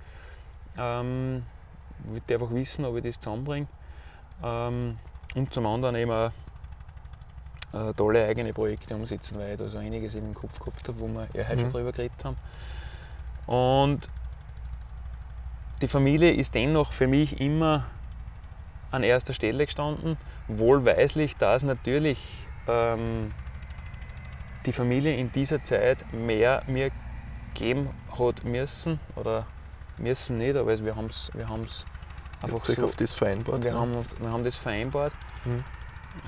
Ähm, ich wollte einfach wissen, ob ich das zusammenbringe. Ähm, und zum anderen eben auch äh, tolle eigene Projekte umsetzen, weil ich da so einiges im Kopf gehabt habe, wo wir ja heute schon Mhm. drüber geredet haben. Und die Familie ist dennoch für mich immer an erster Stelle gestanden, wohlweislich, dass natürlich ähm, die Familie in dieser Zeit mehr mir geben hat müssen oder müssen nicht, aber wir haben es wir haben's einfach Sich so, auf das vereinbart. wir, ja. haben, wir haben das vereinbart, Mhm.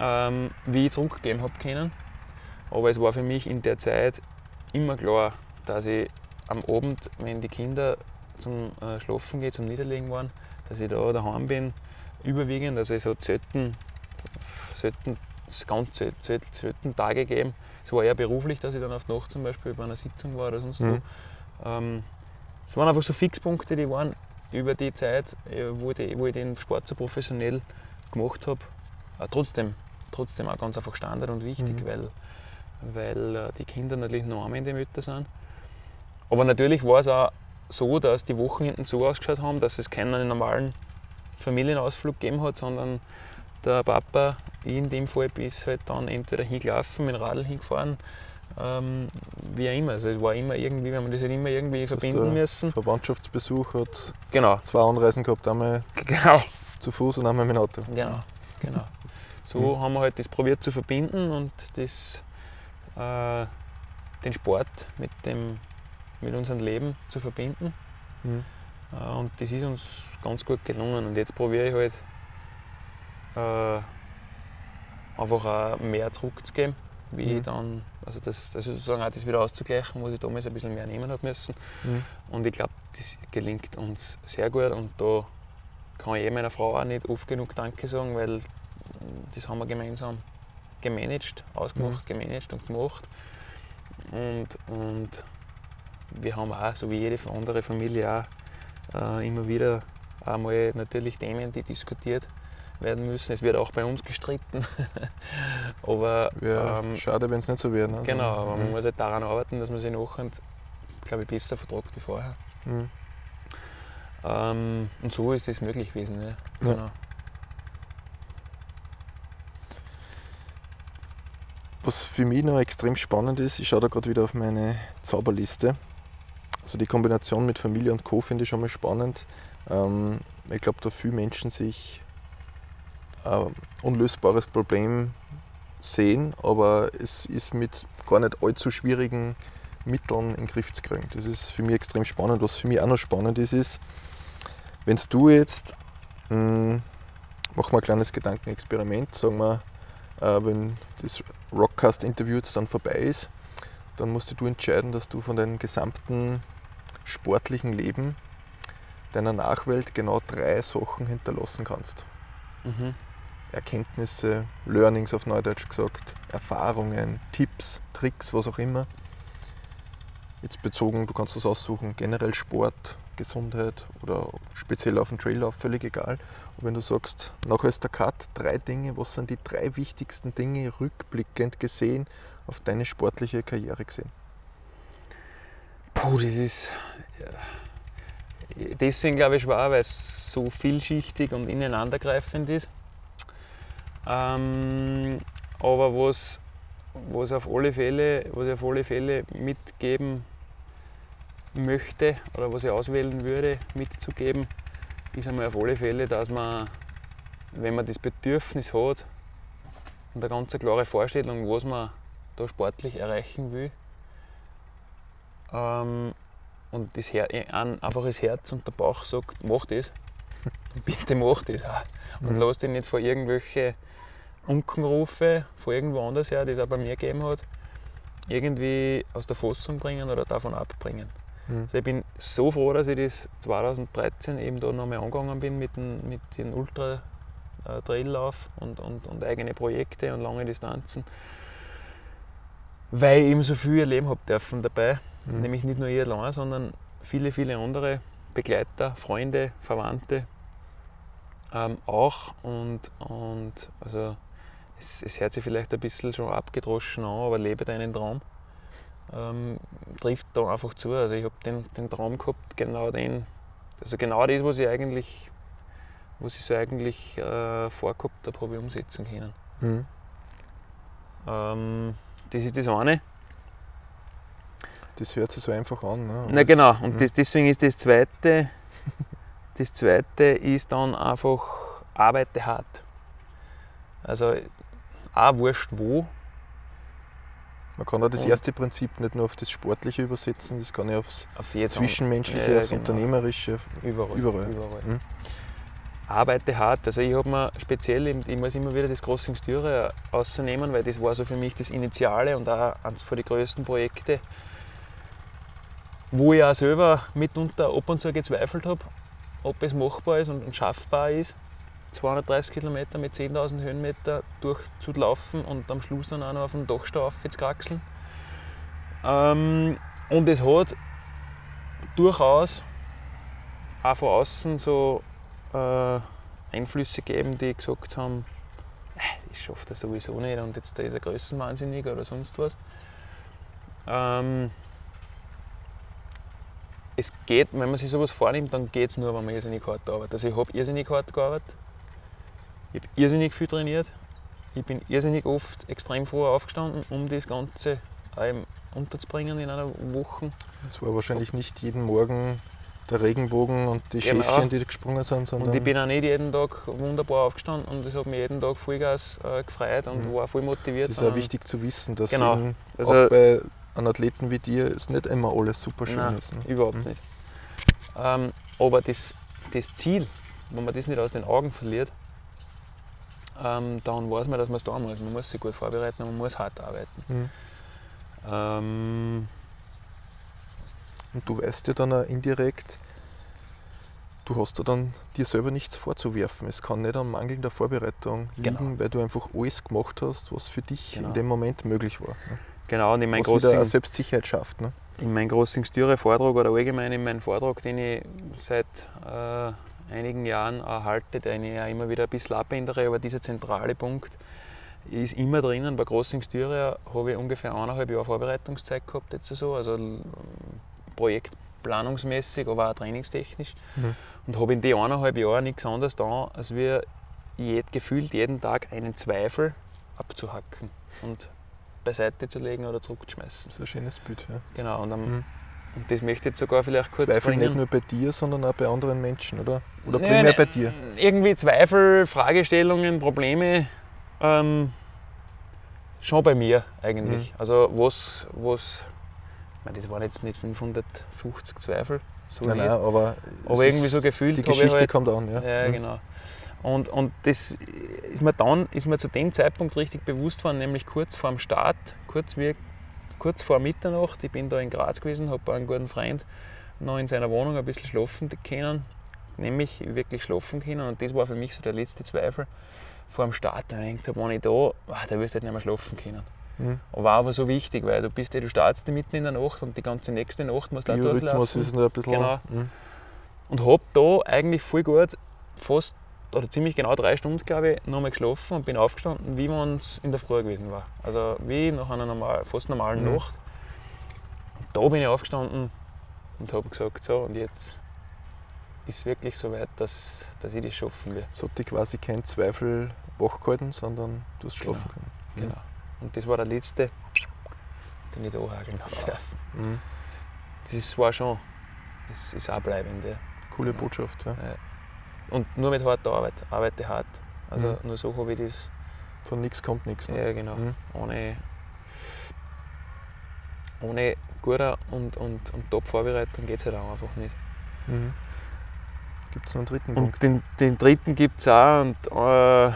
ähm, wie ich zurückgeben habe können. Aber es war für mich in der Zeit immer klar, dass ich am Abend, wenn die Kinder zum äh, Schlafen gehen, zum Niederlegen waren, dass ich da daheim bin, überwiegend. Also es hat selten, selten, ganz sel- sel- selten Tage gegeben. Es war eher beruflich, dass ich dann auf die Nacht zum Beispiel bei einer Sitzung war oder sonst Mhm. wo. Ähm, es waren einfach so Fixpunkte, die waren über die Zeit, äh, wo ich, wo ich den Sport so professionell gemacht habe, äh, trotzdem, trotzdem auch ganz einfach Standard und wichtig, Mhm. weil, weil äh, die Kinder natürlich noch am Ende Mütter sind. Aber natürlich war es auch so, dass die Wochenenden so ausgeschaut haben, dass es keinen normalen Familienausflug gegeben hat, sondern der Papa, ich in dem Fall, ist halt dann entweder hingelaufen, mit dem Radl hingefahren, ähm, wie auch immer. Also es war immer irgendwie, wir haben das halt immer irgendwie Das verbinden der müssen. Verwandtschaftsbesuch hat Genau, zwei Anreisen gehabt, einmal genau. zu Fuß und einmal mit dem Auto. Genau, genau. So Mhm. haben wir halt das probiert zu verbinden und das, äh, den Sport mit, dem, mit unserem Leben zu verbinden. Mhm. Äh, und das ist uns ganz gut gelungen. Und jetzt probiere ich halt äh, einfach auch mehr zurückzugeben, wie Mhm. ich dann, also das, das sozusagen auch das wieder auszugleichen, was ich damals ein bisschen mehr nehmen habe müssen. Mhm. Und ich glaube, das gelingt uns sehr gut und da kann ich eh meiner Frau auch nicht oft genug Danke sagen, weil das haben wir gemeinsam gemanagt, ausgemacht, gemanagt und gemacht. Und, und wir haben auch, so wie jede andere Familie auch, äh, immer wieder einmal natürlich Themen, die diskutiert werden müssen. Es wird auch bei uns gestritten. aber Wäre ähm, schade, wenn es nicht so wäre. Ne? genau, aber man Mhm. muss halt daran arbeiten, dass man sich nachher, glaube ich, besser vertragt wie vorher. Mhm. Ähm, und so ist das möglich gewesen. Ja. Ja. Genau. Was für mich noch extrem spannend ist, ich schaue da gerade wieder auf meine Zauberliste. Also die Kombination mit Familie und Co. finde ich schon mal spannend. Ähm, ich glaube, da viele Menschen sich ein unlösbares Problem sehen, aber es ist mit gar nicht allzu schwierigen Mitteln in den Griff zu kriegen. Das ist für mich extrem spannend. Was für mich auch noch spannend ist, ist, wenn du jetzt, mh, machen wir ein kleines Gedankenexperiment, sagen wir, äh, wenn das Rockcast-Interview jetzt dann vorbei ist, dann musst du entscheiden, dass du von deinem gesamten sportlichen Leben deiner Nachwelt genau drei Sachen hinterlassen kannst. Mhm. Erkenntnisse, Learnings auf Neudeutsch gesagt, Erfahrungen, Tipps, Tricks, was auch immer. Jetzt bezogen, du kannst das aussuchen, generell Sport, Gesundheit oder speziell auf den Traillauf, völlig egal. Und wenn du sagst, nachher ist der Cut, drei Dinge, was sind die drei wichtigsten Dinge rückblickend gesehen auf deine sportliche Karriere gesehen? Puh, das ist deswegen glaube ich schwer, weil es so vielschichtig und ineinandergreifend ist. Ähm, aber was, was, auf alle Fälle, was ich auf alle Fälle mitgeben möchte oder was ich auswählen würde, mitzugeben, ist einmal auf alle Fälle, dass man, wenn man das Bedürfnis hat und eine ganz klare Vorstellung, was man da sportlich erreichen will, ähm, und das Her ein, einfach das Herz und der Bauch sagt, mach das, bitte mach das auch. Und Mhm. lass dich nicht vor irgendwelche Unkenrufe von irgendwo anders her, die es auch bei mir gegeben hat, irgendwie aus der Fassung bringen oder davon abbringen. Mhm. Also ich bin so froh, dass ich das 2013 eben da nochmal angegangen bin mit dem, mit dem Ultra äh, und, und, und eigene Projekte und lange Distanzen, weil ich eben so viel erleben habe dürfen dabei. Mhm. Nämlich nicht nur ich allein, sondern viele, viele andere Begleiter, Freunde, Verwandte ähm, auch. Und, und also es, es hört sich vielleicht ein bisschen schon abgedroschen an, aber lebe deinen Traum. Ähm, trifft da einfach zu. Also ich habe den, den Traum gehabt, genau den, also genau das, was ich eigentlich, was ich so eigentlich äh, vorgehabt habe, habe ich umsetzen können. Mhm. Ähm, das ist das eine. Das hört sich so einfach an. Ne? Na genau, und Mhm. das, deswegen ist das zweite, das zweite ist dann einfach arbeite hart. Also auch wurscht wo, Man kann auch das erste Prinzip nicht nur auf das Sportliche übersetzen, das kann ja aufs Auf Zwischenmenschliche, Ja, ja, aufs genau. Unternehmerische. Überall. Überall. überall. Mhm. Arbeite hart. Also ich habe mir speziell, ich muss immer wieder das Crossing Styria ausnehmen, weil das war so für mich das Initiale und auch eines den größten Projekte, wo ich auch selber mitunter ab und zu gezweifelt habe, ob es machbar ist und schaffbar ist. 230 Kilometer mit 10.000 Höhenmeter durchzulaufen und am Schluss dann auch noch auf den Dachstau aufzukraxeln. Ähm, und es hat durchaus auch von außen so äh, Einflüsse gegeben, die gesagt haben, "Äh, ich schaffe das sowieso nicht und jetzt da ist er größenwahnsinnig oder sonst was. Ähm, es geht, wenn man sich sowas vornimmt, dann geht es nur, wenn man irrsinnig hart arbeitet. Also ich habe irrsinnig hart gearbeitet, ich habe irrsinnig viel trainiert, ich bin irrsinnig oft extrem früh aufgestanden, um das Ganze ähm, unterzubringen in einer Woche. Es war wahrscheinlich nicht jeden Morgen der Regenbogen und die Genau. Schäfchen, die gesprungen sind, sondern Und ich bin auch nicht jeden Tag wunderbar aufgestanden und es hat mich jeden Tag Vollgas äh, gefreut und Mhm. war voll motiviert. das ist auch wichtig zu wissen, dass Genau. eben Also- auch bei einem Athleten wie dir es nicht immer alles super schön Nein, ist. Ne? überhaupt Mhm. nicht. Ähm, aber das, das Ziel, wenn man das nicht aus den Augen verliert, ähm, dann weiß man, dass man es da muss. Man muss sich gut vorbereiten und man muss hart arbeiten. Mhm. Ähm, Und du weißt ja dann auch indirekt, du hast da dann dir selber nichts vorzuwerfen. Es kann nicht an mangelnder Vorbereitung liegen, Genau. weil du einfach alles gemacht hast, was für dich Genau. in dem Moment möglich war. Ne? genau, und in meinem Was wieder großen, Selbstsicherheit schafft. Ne? in meinem großen Stüre-Vortrag oder allgemein in meinem Vortrag, den ich seit äh, einigen Jahren den ich ja immer wieder ein bisschen abändere, aber dieser zentrale Punkt ist immer drinnen. Bei Crossing Styria habe ich ungefähr eineinhalb Jahre Vorbereitungszeit gehabt, jetzt so, also l- projektplanungsmäßig, aber auch trainingstechnisch. Mhm. Und habe in den eineinhalb Jahren nichts anderes da, als wir jed, gefühlt jeden Tag einen Zweifel abzuhacken und beiseite zu legen oder zurückzuschmeißen. Das ist ein schönes Bild. Ja. Genau, und, am, Mhm. Und das möchte ich jetzt sogar vielleicht kurz Zweifel bringen. nicht nur bei dir, sondern auch bei anderen Menschen, oder? Oder primär nee, bei dir. Irgendwie Zweifel, Fragestellungen, Probleme ähm, schon bei mir eigentlich. Mhm. Also was, was ich meine, das waren jetzt nicht 550 Zweifel, so Nein, nicht. nein, aber, aber irgendwie so gefühlt die Geschichte halt, kommt an. Ja. ja, Mhm. genau. Und, und das ist mir dann ist mir zu dem Zeitpunkt richtig bewusst worden, nämlich kurz vor dem Start, kurz, wie, kurz vor Mitternacht. Ich bin da in Graz gewesen, habe einen guten Freund noch in seiner Wohnung ein bisschen schlafen können, nämlich wirklich schlafen können. Und das war für mich so der letzte Zweifel vor dem Start. Da ich gedacht, wenn ich da, ah, da wirst du halt nicht mehr schlafen können. Mhm. War aber so wichtig, weil du bist ja, du startest mitten in der Nacht und die ganze nächste Nacht musst du auch durchlaufen ist noch ein bisschen. Genau. Mhm. und habe da eigentlich voll gut, fast oder ziemlich genau drei Stunden, glaube ich, nochmal geschlafen und bin aufgestanden, wie wenn es in der Früh gewesen war. Also wie nach einer normal, fast normalen Mhm. Nacht. Da bin ich aufgestanden und habe gesagt, so und jetzt ist es wirklich so weit, dass, dass ich das schaffen will. Es hat dich quasi kein Zweifel wachgehalten, sondern du hast Genau. schlafen können. Mhm. Genau. Und das war der letzte, den ich da hageln habe dürfen. Mhm. Das war schon, es ist auch bleibend. Ja. Coole Genau. Botschaft. Ja. Und nur mit harter Arbeit, arbeite hart. Also Mhm. nur so habe ich das Von nichts kommt nichts. Ne? Ja, genau. Mhm. Ohne, ohne guter und, und, und Top-Vorbereitung geht es halt auch einfach nicht. Mhm. Gibt es noch einen dritten Und Punkt? den, den dritten gibt es auch und äh,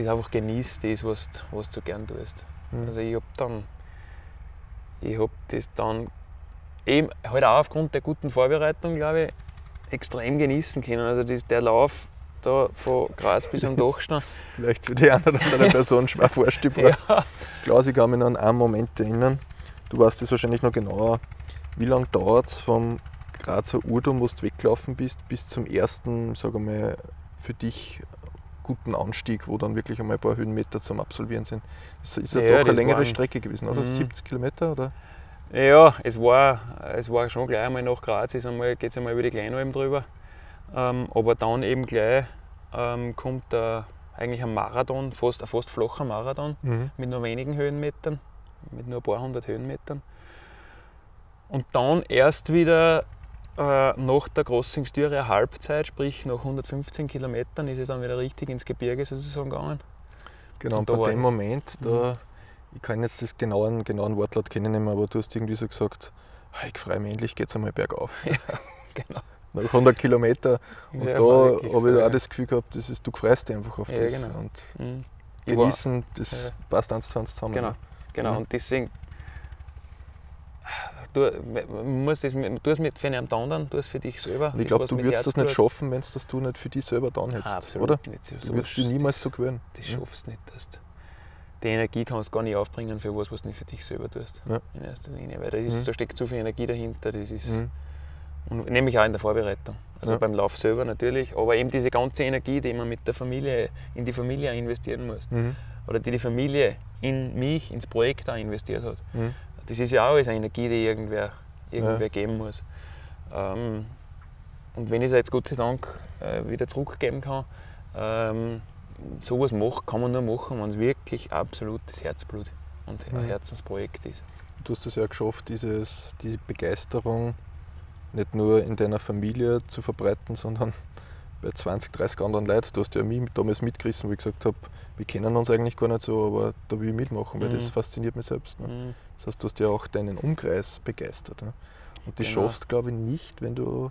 ist einfach genieß das, was, du- was du gern tust. Mhm. Also ich habe dann, ich habe das dann eben halt auch aufgrund der guten Vorbereitung, glaube ich, extrem genießen können. Also das, der Lauf da von Graz bis am Dachstein. Vielleicht für die eine oder andere Person schwer vorstellbar. ja. Klaus, ich kann mich noch an einen Moment erinnern. Du weißt das wahrscheinlich noch genauer. Wie lange dauert es vom Grazer Urturm, wo du weggelaufen bist, bis zum ersten, sage mal, für dich guten Anstieg, wo dann wirklich einmal ein paar Höhenmeter zum Absolvieren sind? Das ist ja, Ja, doch eine längere Strecke gewesen, oder? Mhm. 70 Kilometer? Oder? Ja, es war, es war schon gleich einmal nach Graz, geht es einmal über die Kleinalm drüber. Ähm, aber dann eben gleich ähm, kommt äh, eigentlich ein Marathon, fast, ein fast flacher Marathon Mhm. mit nur wenigen Höhenmetern, mit nur ein paar hundert Höhenmetern. Und dann erst wieder äh, nach der Crossing Styria Halbzeit, sprich nach 115 Kilometern, ist es dann wieder richtig ins Gebirge sozusagen gegangen. Genau, und bei dem. Moment, da ich kann jetzt das genauen, genauen Wortlaut kennen, nicht mehr, aber du hast irgendwie so gesagt, "Ah, ich freue mich, endlich geht es einmal bergauf. genau. Nach 100 Kilometer. Und Ja, da habe ich so, auch ja. das Gefühl gehabt, das ist, du freust dich einfach auf Ja, das. genau. Und Mhm. Genießen, das Ja. passt eins zu eins zusammen. Genau, ne? genau. Mhm. Und deswegen, du, man muss das, du es mit für einen anderen, du es für dich selber. Und ich das, glaube, du würdest das nicht schaffen, wenn du das du nicht für dich selber dann hättest, Absolut oder? nicht. So- Du würdest dich niemals so gewöhnen. Das Mhm. schaffst du nicht. Dass du die Energie kannst du gar nicht aufbringen für was, was du nicht für dich selber tust. Ja. In erster Linie. Weil da, ist, Mhm. da steckt zu viel Energie dahinter. Das ist, Mhm. und nämlich auch in der Vorbereitung. Also Ja. beim Lauf selber natürlich, aber eben diese ganze Energie, die man mit der Familie, in die Familie investieren muss. Mhm. Oder die die Familie in mich, ins Projekt auch investiert hat. Mhm. Das ist ja auch alles eine Energie, die irgendwer, irgendwer Ja. geben muss. Ähm, und wenn ich es jetzt Gott sei Dank äh, wieder zurückgeben kann, ähm, sowas macht, kann man nur machen, wenn es wirklich absolutes Herzblut und ein Mhm. Herzensprojekt ist. Du hast es ja geschafft, dieses, die Begeisterung nicht nur in deiner Familie zu verbreiten, sondern bei 20, 30 anderen Leuten. Du hast ja mich damals mitgerissen, wo ich gesagt habe, wir kennen uns eigentlich gar nicht so, aber da will ich mitmachen, weil das Mhm. fasziniert mich selbst. Ne? Mhm. Das heißt, du hast ja auch deinen Umkreis begeistert. Ne? Und das Genau. schaffst, glaube ich, nicht, wenn du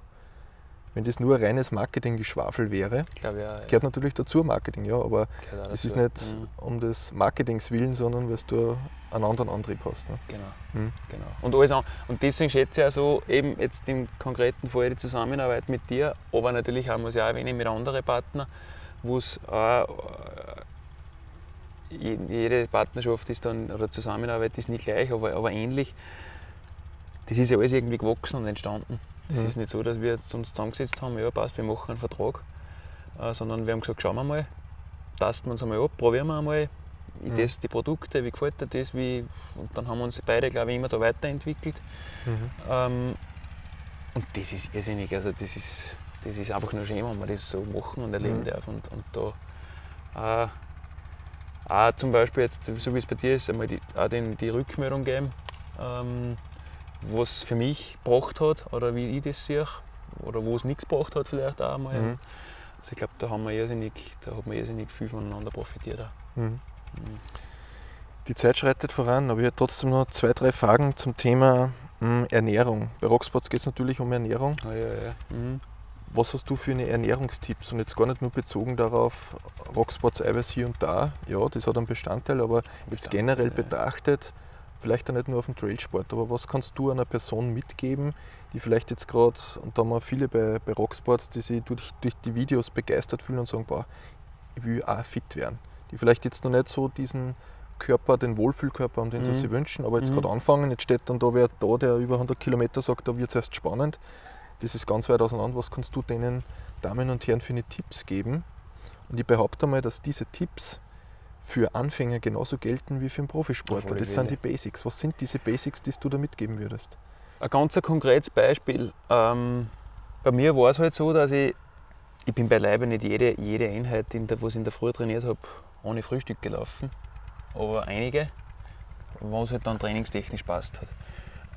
wenn das nur reines Marketinggeschwafel wäre. Ich glaube ja. Gehört natürlich dazu, Marketing, ja, aber es ist nicht Mhm. um des Marketings willen, sondern weil du einen anderen Antrieb hast. Ne? Genau. Mhm. genau. Und, alles an, und deswegen schätze ich auch so, eben jetzt im konkreten Fall die Zusammenarbeit mit dir, aber natürlich auch, muss ich auch erwähnen, mit anderen Partnern, wo es auch, äh, je- jede Partnerschaft ist dann, oder Zusammenarbeit ist nicht gleich, aber, aber ähnlich. Das ist ja alles irgendwie gewachsen und entstanden. Das Mhm. ist nicht so, dass wir jetzt uns zusammengesetzt haben, ja passt, wir machen einen Vertrag, äh, sondern wir haben gesagt, schauen wir mal, tasten wir uns einmal ab, probieren wir einmal, ich Mhm. teste die Produkte, wie gefällt dir das, wie, und dann haben wir uns beide, glaube ich, immer da weiterentwickelt. Mhm. Ähm, und das ist irrsinnig, also das ist, das ist einfach nur schön, wenn man das so machen und erleben Mhm. darf. Und, und da auch, auch zum Beispiel jetzt, so wie es bei dir ist, einmal die, auch den, die Rückmeldung geben, ähm, was für mich gebracht hat oder wie ich das sehe oder wo es nichts gebracht hat vielleicht auch einmal. Mhm. Also ich glaube, da haben wir irrsinnig, da hat man irrsinnig viel voneinander profitiert. Auch. Mhm. Die Zeit schreitet voran, aber ich hätte trotzdem noch zwei, drei Fragen zum Thema mh, Ernährung. Bei Rockspots geht es natürlich um Ernährung. Ah, ja, ja. Mhm. Was hast du für eine Ernährungstipps? Und jetzt gar nicht nur bezogen darauf, Rockspots Eiweiß hier und da, ja, das hat einen Bestandteil, aber jetzt generell ja. betrachtet, vielleicht auch nicht nur auf dem Trailsport, aber was kannst du einer Person mitgeben, die vielleicht jetzt gerade, und da haben wir viele bei, bei Rocksports, die sich durch, durch die Videos begeistert fühlen und sagen, boah, ich will auch fit werden. Die vielleicht jetzt noch nicht so diesen Körper, den Wohlfühlkörper haben, den sie Mhm. sich wünschen, aber jetzt Mhm. gerade anfangen, jetzt steht dann da wer da, der über 100 Kilometer sagt, da wird es erst spannend. Das ist ganz weit auseinander. Was kannst du denen, Damen und Herren, für eine Tipps geben? Und ich behaupte mal, dass diese Tipps für Anfänger genauso gelten wie für einen Profisportler. Das sind die. Basics. Was sind diese Basics, die du da mitgeben würdest? Ein ganz konkretes Beispiel. Ähm, bei mir war es halt so, dass ich, ich bin beileibe nicht jede, jede Einheit, in der, was ich in der Früh trainiert habe, ohne Frühstück gelaufen. Aber einige, wo es halt dann trainingstechnisch passt hat.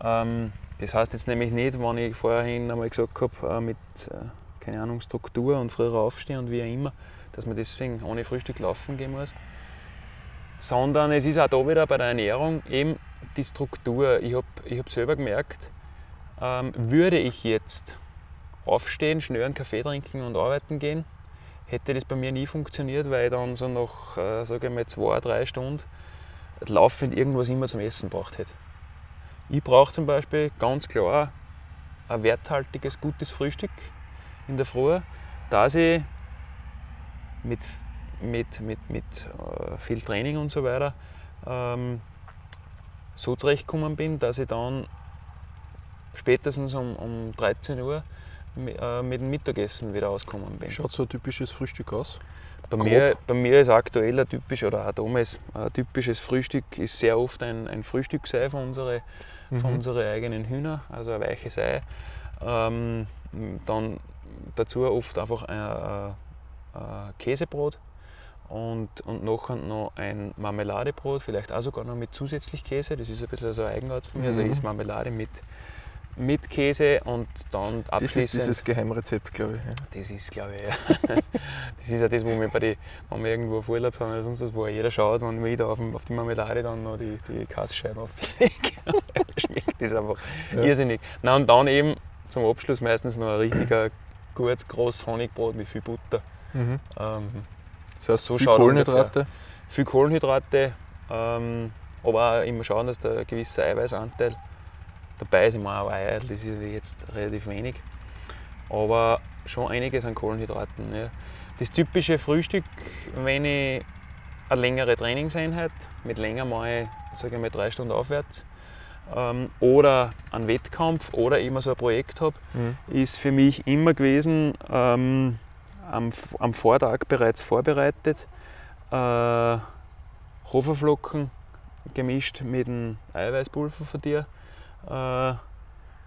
Ähm, das heißt jetzt nämlich nicht, wenn ich vorhin einmal gesagt habe, äh, mit äh, keine Ahnung, Struktur und früher aufstehen und wie auch immer, dass man deswegen ohne Frühstück laufen gehen muss. Sondern es ist auch da wieder bei der Ernährung eben die Struktur. Ich habe ich hab selber gemerkt, ähm, würde ich jetzt aufstehen, schnell einen Kaffee trinken und arbeiten gehen, hätte das bei mir nie funktioniert, weil ich dann so nach, äh, mal, zwei, drei Stunden laufend irgendwas immer zum Essen braucht hätte. Ich brauche zum Beispiel ganz klar ein werthaltiges, gutes Frühstück in der Früh, dass ich mit, mit, mit, mit äh, viel Training und so weiter ähm, so zurechtgekommen bin, dass ich dann spätestens um, um 13 Uhr äh, mit dem Mittagessen wieder ausgekommen bin. Wie schaut so ein typisches Frühstück aus? Bei grob? mir, bei mir ist aktuell ein typisch, oder auch damals, ein typisches Frühstück ist sehr oft ein, ein Frühstücksei von unseren von Mhm. unseren eigenen Hühner, also ein weiches Ei. Ähm, dann dazu oft einfach ein, ein, ein Käsebrot und, und nachher noch ein Marmeladebrot, vielleicht auch sogar noch mit zusätzlich Käse. Das ist ein bisschen so eine Eigenart von mir. Also Mhm. ich esse Marmelade mit, mit Käse und dann Das abschließend. ist dieses Geheimrezept, glaube ich. Ja. Das ist, glaube ich, ja. das ist ja das, wo wir, bei die, wenn wir irgendwo auf Urlaub sind oder sonst was, wo jeder schaut, wenn wir da auf, auf die Marmelade dann noch die, die Kassscheiben auflegen. schmeckt das einfach Ja. irrsinnig. Na, und dann eben zum Abschluss meistens noch ein richtiger, gut großes Honigbrot mit viel Butter. Mhm. Ähm, Das heißt, So viel Kohlenhydrate. viel Kohlenhydrate, ähm, aber auch immer schauen, dass da ein gewisser Eiweißanteil dabei ist. Ich meine, auch Eier, das ist jetzt relativ wenig, aber schon einiges an Kohlenhydraten. Ja. Das typische Frühstück, wenn ich eine längere Trainingseinheit mit länger mal, sage ich mal, drei Stunden aufwärts ähm, oder einen Wettkampf oder immer so ein Projekt habe, Mhm. ist für mich immer gewesen, ähm, am, am Vortag bereits vorbereitet, äh, Haferflocken gemischt mit einem Eiweißpulver von dir äh,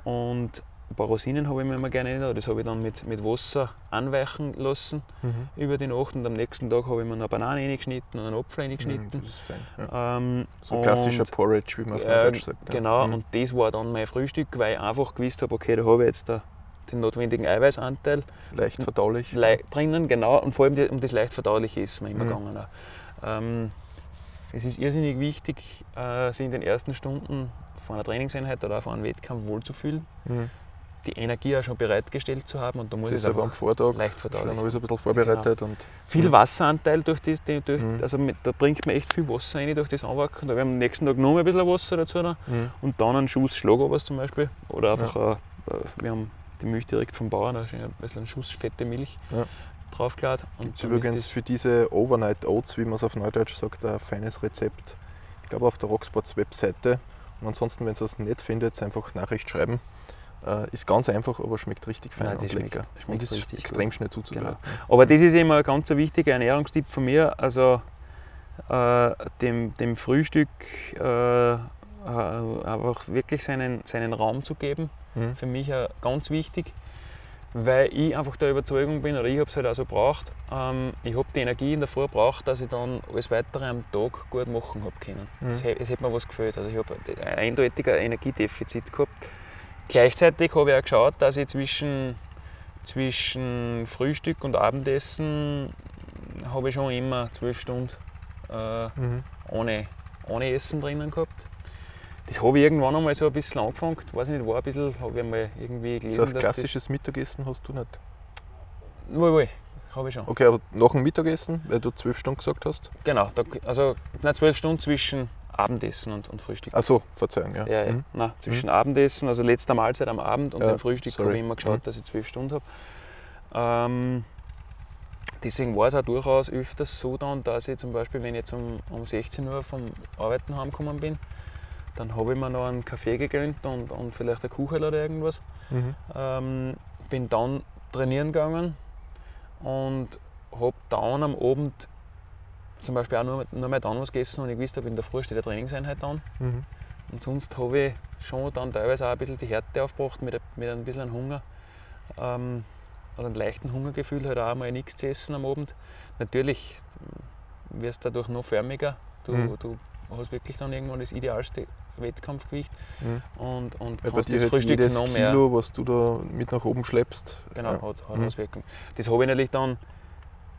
und ein paar Rosinen habe ich mir immer gerne da. Das habe ich dann mit, mit Wasser anweichen lassen Mhm. über die Nacht und am nächsten Tag habe ich mir eine Banane reingeschnitten und einen Apfel Mhm, reingeschnitten. Das ist fein. Ja. Ähm, So klassischer Porridge, wie man auf ja, Neudeutsch sagt. ja. Genau, Mhm. und das war dann mein Frühstück, weil ich einfach gewusst habe, okay, da habe ich jetzt da den notwendigen Eiweißanteil Leicht verdaulich. lei- drinnen, genau, und vor allem die, um das leicht verdauliche ist mir immer Mhm. gegangen. Ähm, es ist irrsinnig wichtig, äh, sich in den ersten Stunden von einer Trainingseinheit oder von einem Wettkampf wohlzufühlen, Mhm. die Energie auch schon bereitgestellt zu haben und da muss Das es aber am Vortag leicht schon verdaulich. alles ein bisschen vorbereitet. Und Viel Mhm. Wasseranteil durch das, durch, Mhm. also mit, da bringt man echt viel Wasser rein durch das Anwacken. Da wir am nächsten Tag noch ein bisschen Wasser dazu. Noch. Mhm. und dann einen Schuss Schlagobers zum Beispiel. Oder einfach, äh, äh, wir haben die Milch direkt vom Bauern, ist ein bisschen ein Schuss fette Milch Ja. draufgeladen. Dann übrigens für diese Overnight Oats, wie man es auf Neudeutsch sagt, ein feines Rezept. Ich glaube auf der Rocksports Webseite. Und ansonsten, wenn ihr es nicht findet, einfach Nachricht schreiben. Äh, ist ganz einfach, aber schmeckt richtig fein Nein, und schmeckt- lecker. schmeckt und ist extrem gut. schnell zuzubereiten. das, aber das ist immer ein ganz wichtiger Ernährungstipp von mir. Also äh, dem, dem Frühstück äh, einfach wirklich seinen, seinen Raum zu geben. Mhm. für mich auch ganz wichtig, weil ich einfach der Überzeugung bin, oder ich habe es halt auch so braucht, ähm, ich habe die Energie in der Früh braucht, dass ich dann alles Weitere am Tag gut machen habe können. Mhm. Es, es hat mir was gefällt. Also ich habe ein eindeutiger Energiedefizit gehabt. Gleichzeitig habe ich auch geschaut, dass ich zwischen, zwischen Frühstück und Abendessen habe ich schon immer zwölf Stunden äh, Mhm. ohne, ohne Essen drinnen gehabt. Das habe ich irgendwann einmal so ein bisschen angefangen, weiß ich nicht, war ein bisschen, habe ich einmal irgendwie gelesen. So als dass klassisches Mittagessen hast du nicht. Das, wohl, wohl, habe ich schon. Okay, aber nach dem Mittagessen, weil du zwölf Stunden gesagt hast. Genau, da, also nein, zwölf Stunden zwischen Abendessen und, und Frühstück. Achso, Verzeihung, ja. Ja, ja. Mhm. Nein, zwischen Abendessen, also letzter Mahlzeit am Abend und Ja, dem Frühstück habe ich immer geschaut, Mhm. dass ich zwölf Stunden habe. Ähm, deswegen war es auch durchaus öfters so dann, dass ich zum Beispiel, wenn ich jetzt um, um 16 Uhr vom Arbeiten heimgekommen bin, dann habe ich mir noch einen Kaffee gegönnt und, und vielleicht eine Kuchen oder irgendwas. Mhm. Ähm, bin dann trainieren gegangen und habe dann am Abend zum Beispiel auch nur, nur mal dann was gegessen und ich gewusst habe, in der Früh steht eine Trainingseinheit an. Mhm. Und sonst habe ich schon dann teilweise auch ein bisschen die Härte aufgebracht mit, mit ein bisschen Hunger. Ähm, oder einem leichten Hungergefühl, halt auch mal nichts zu essen am Abend. Natürlich wirst du dadurch noch förmiger. Du, Mhm. du hast wirklich dann irgendwann das idealste Wettkampfgewicht Mhm. und, und Weil bei dir das halt Frühstück jedes noch mehr. Kilo, was du da mit nach oben schleppst, Genau, ja. hat, hat Mhm. Auswirkungen. Das habe ich natürlich dann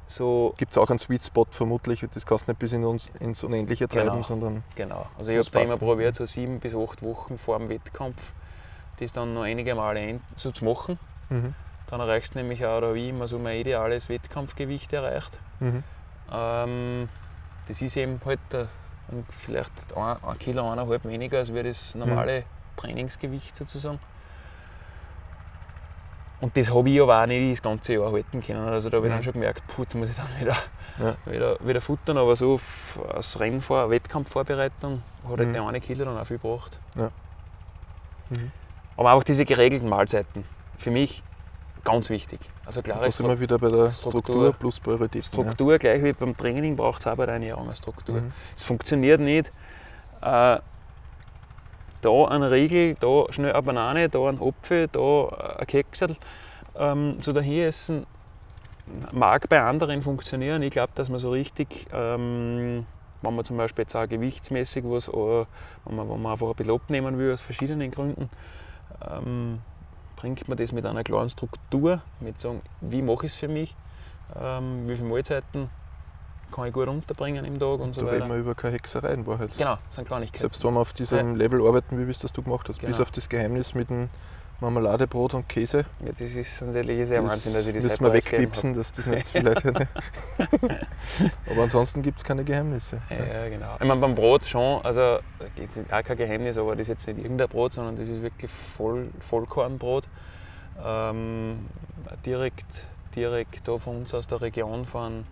so, gibt es auch einen Sweet Spot vermutlich. und Das kannst du nicht bis in uns, ins Unendliche treiben, Genau. sondern genau. Also ich habe da immer probiert, so sieben bis acht Wochen vor dem Wettkampf, das dann noch einige Male ein, so zu machen. mhm. Dann erreichst du nämlich auch, oder wie immer, so mein ideales Wettkampfgewicht erreicht. Mhm. Ähm, das ist eben halt äh, um vielleicht ein, ein Kilo, eineinhalb weniger als wie das normale Trainingsgewicht sozusagen. Und das habe ich aber auch nicht das ganze Jahr halten können. Also da habe ich dann schon gemerkt, puh, jetzt muss ich dann wieder, Ja. wieder, wieder futtern. Aber so als Rennvor Wettkampfvorbereitung hat halt Mhm. der eine Kilo dann auch viel gebracht. Mhm. Aber auch diese geregelten Mahlzeiten, für mich ganz wichtig. Also klare da sind wir wieder bei der Struktur, Struktur. plus Prioritäten. Struktur, gleich wie beim Training, braucht es Ernährung eine Struktur. Ja. Mhm. Es funktioniert nicht, äh, da ein Riegel, da schnell eine Banane, da ein Apfel, da ein Keksel ähm, so dahin essen. Mag bei anderen funktionieren. Ich glaube, dass man so richtig, ähm, wenn man zum Beispiel jetzt auch gewichtsmäßig was, äh, wenn man, wenn man einfach ein bisschen abnehmen will, aus verschiedenen Gründen, ähm, bringt man das mit einer klaren Struktur, mit sagen, wie mache ich es für mich, ähm, wie viele Mahlzeiten kann ich gut unterbringen im Tag und so Da weiter. reden wir über keine Hexerei in Wahrheit. Genau, das sind Kleinigkeiten. Selbst wenn wir auf diesem Level arbeiten, wie es das du gemacht hast, bis Genau. auf das Geheimnis mit dem Marmeladebrot und Käse, Ja, das ist natürlich sehr Wahnsinn, dass ich das müssen wir wegpipsen, dass das nicht so viele Leute. Aber ansonsten gibt es keine Geheimnisse. habe. Ja, genau. Ich meine, beim Brot schon, also das ist auch kein Geheimnis, aber das ist jetzt nicht irgendein Brot, sondern das ist wirklich Voll, Vollkornbrot. Ähm, direkt, direkt da von uns aus der Region von,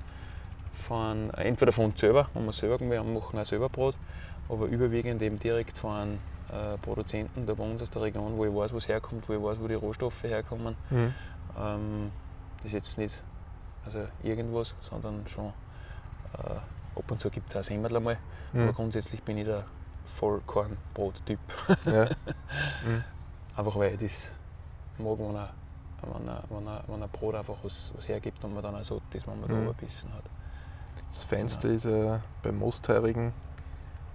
von entweder von uns selber, wenn wir selber wir machen auch selber Brot, aber überwiegend eben direkt von äh, Produzenten da bei uns aus der Region, wo ich weiß, wo es herkommt, wo ich weiß, wo die Rohstoffe herkommen. Mhm. Ähm, das ist jetzt nicht also irgendwas, sondern schon äh, ab und zu gibt es auch Semmel einmal. Aber Mhm. grundsätzlich bin ich der Vollkornbrot-Typ. Ja. Einfach weil ich das mag, wenn er, wenn er, wenn er, wenn er Brot einfach was, was hergibt und man dann auch satt ist, wenn man da Mhm. überbissen hat. Das Feinste ist ja beim Mostheirigen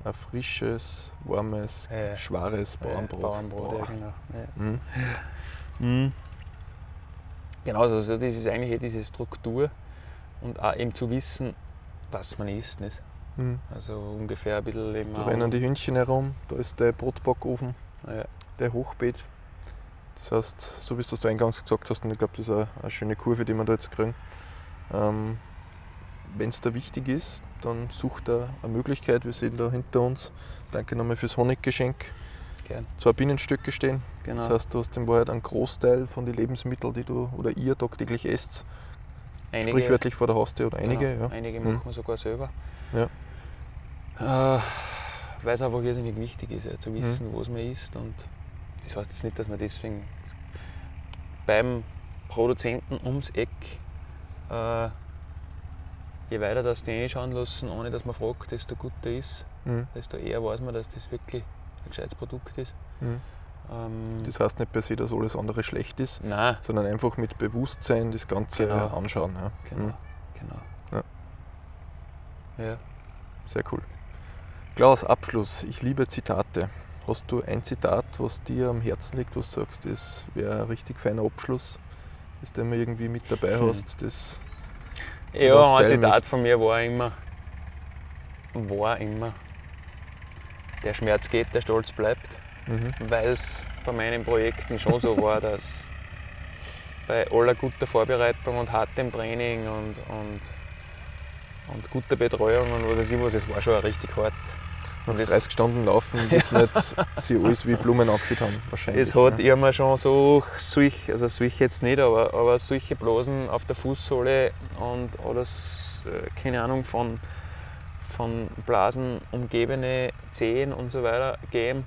ein frisches, warmes, Ja. schwares Bauernbrot. Bauernbrot, ja, genau. Ja. Mhm. Mhm. Genau, also das ist eigentlich eh diese Struktur und auch eben zu wissen, was man isst. Nicht? Mhm. Also ungefähr ein bisschen eben Da rennen die Hühnchen herum, da ist der Brotbackofen, ja. der Hochbeet. Das heißt, so wie du das du eingangs gesagt hast, und ich glaube, das ist eine, eine schöne Kurve, die wir da jetzt kriegen. Ähm, Wenn es da wichtig ist, dann sucht er eine Möglichkeit. Wir sehen da hinter uns, danke nochmal fürs Honiggeschenk, Gern. zwei Bienenstöcke stehen. Genau. Das heißt, du hast in Wahrheit einen Großteil von den Lebensmitteln, die du oder ihr tagtäglich esst, einige, sprichwörtlich vor der Haustür oder einige. genau, Ja. einige Mhm. machen wir sogar selber. Ja. Äh, weil es einfach irrsinnig wichtig ist, ja, zu Mhm. wissen, was man isst. Und das heißt jetzt nicht, dass man deswegen beim Produzenten ums Eck, äh, je weiter das die einschauen lassen, ohne dass man fragt, desto guter ist, Mhm. desto eher weiß man, dass das wirklich ein gescheites Produkt ist. Mhm. Ähm, Das heißt nicht per se, dass alles andere schlecht ist, nein, sondern einfach mit Bewusstsein das Ganze Genau. anschauen. Ja. genau. Mhm. genau. Ja. Sehr cool. Klaus, Abschluss. Ich liebe Zitate. Hast du ein Zitat, was dir am Herzen liegt, was du sagst, das wäre ein richtig feiner Abschluss, das du immer irgendwie mit dabei Hm. hast? Das, Ja, ein Zitat von mir war immer, war immer, der Schmerz geht, der Stolz bleibt, mhm. weil es bei meinen Projekten schon so war, dass bei aller guter Vorbereitung und hartem Training und, und, und guter Betreuung und was weiß ich was, es war schon richtig hart. Nach Das- 30 Stunden laufen wird nicht sie alles wie Blumen angefühlt haben, wahrscheinlich. Es hat ne? immer schon so solch, also solche jetzt nicht, aber, aber solche Blasen auf der Fußsohle und oder äh, keine Ahnung von, von Blasen umgebene Zehen und so weiter geben.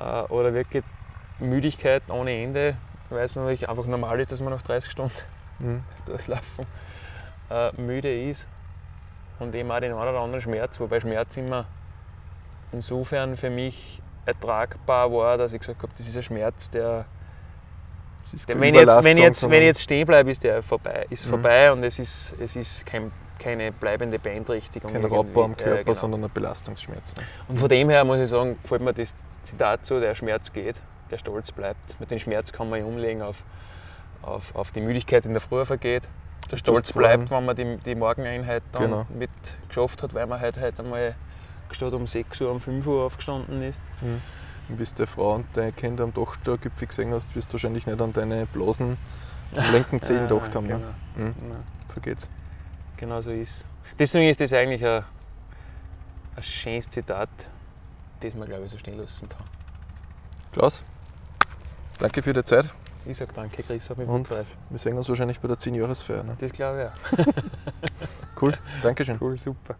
Äh, Oder wirklich Müdigkeit ohne Ende, weil es natürlich einfach normal ist, dass man nach 30 Stunden Mhm. durchlaufen äh, müde ist und eben auch den einen oder anderen Schmerz, wobei Schmerz immer insofern für mich ertragbar war, dass ich gesagt habe, das ist ein Schmerz, der, der wenn, ich jetzt, wenn, ich jetzt, wenn ich jetzt stehen bleibe, ist der vorbei, ist Mhm. vorbei und es ist, es ist kein, keine bleibende Beeinträchtigung. kein. Raubbau am Körper, genau. sondern ein Belastungsschmerz. Ne? Und von dem her muss ich sagen, gefällt mir das Zitat so, der Schmerz geht, der Stolz bleibt. Mit dem Schmerz kann man umlegen auf, auf, auf die Müdigkeit in der Früh vergeht. Der Stolz bleibt, wenn man die, die Morgeneinheit dann Genau. mit geschafft hat, weil man halt heute einmal statt um 6 Uhr um 5 Uhr aufgestanden ist. Mhm. Und bis der Frau und deine Kinder am Dachgipfel gesehen hast, wirst du wahrscheinlich nicht an deine Blasen linken Zehen Ah, gedacht haben. Genau, Ne? Mhm. genau, Vergeht's. genau so ist Deswegen ist das eigentlich ein, ein schönes Zitat, das man glaube ich so stehen lassen kann. Klaus, danke für die Zeit Ich sage danke, Chris, hat mich Und? gefreut. wir sehen uns wahrscheinlich bei der 10-Jahresfeier. Ne? Das glaube ich auch. Cool, Dankeschön. Cool, super.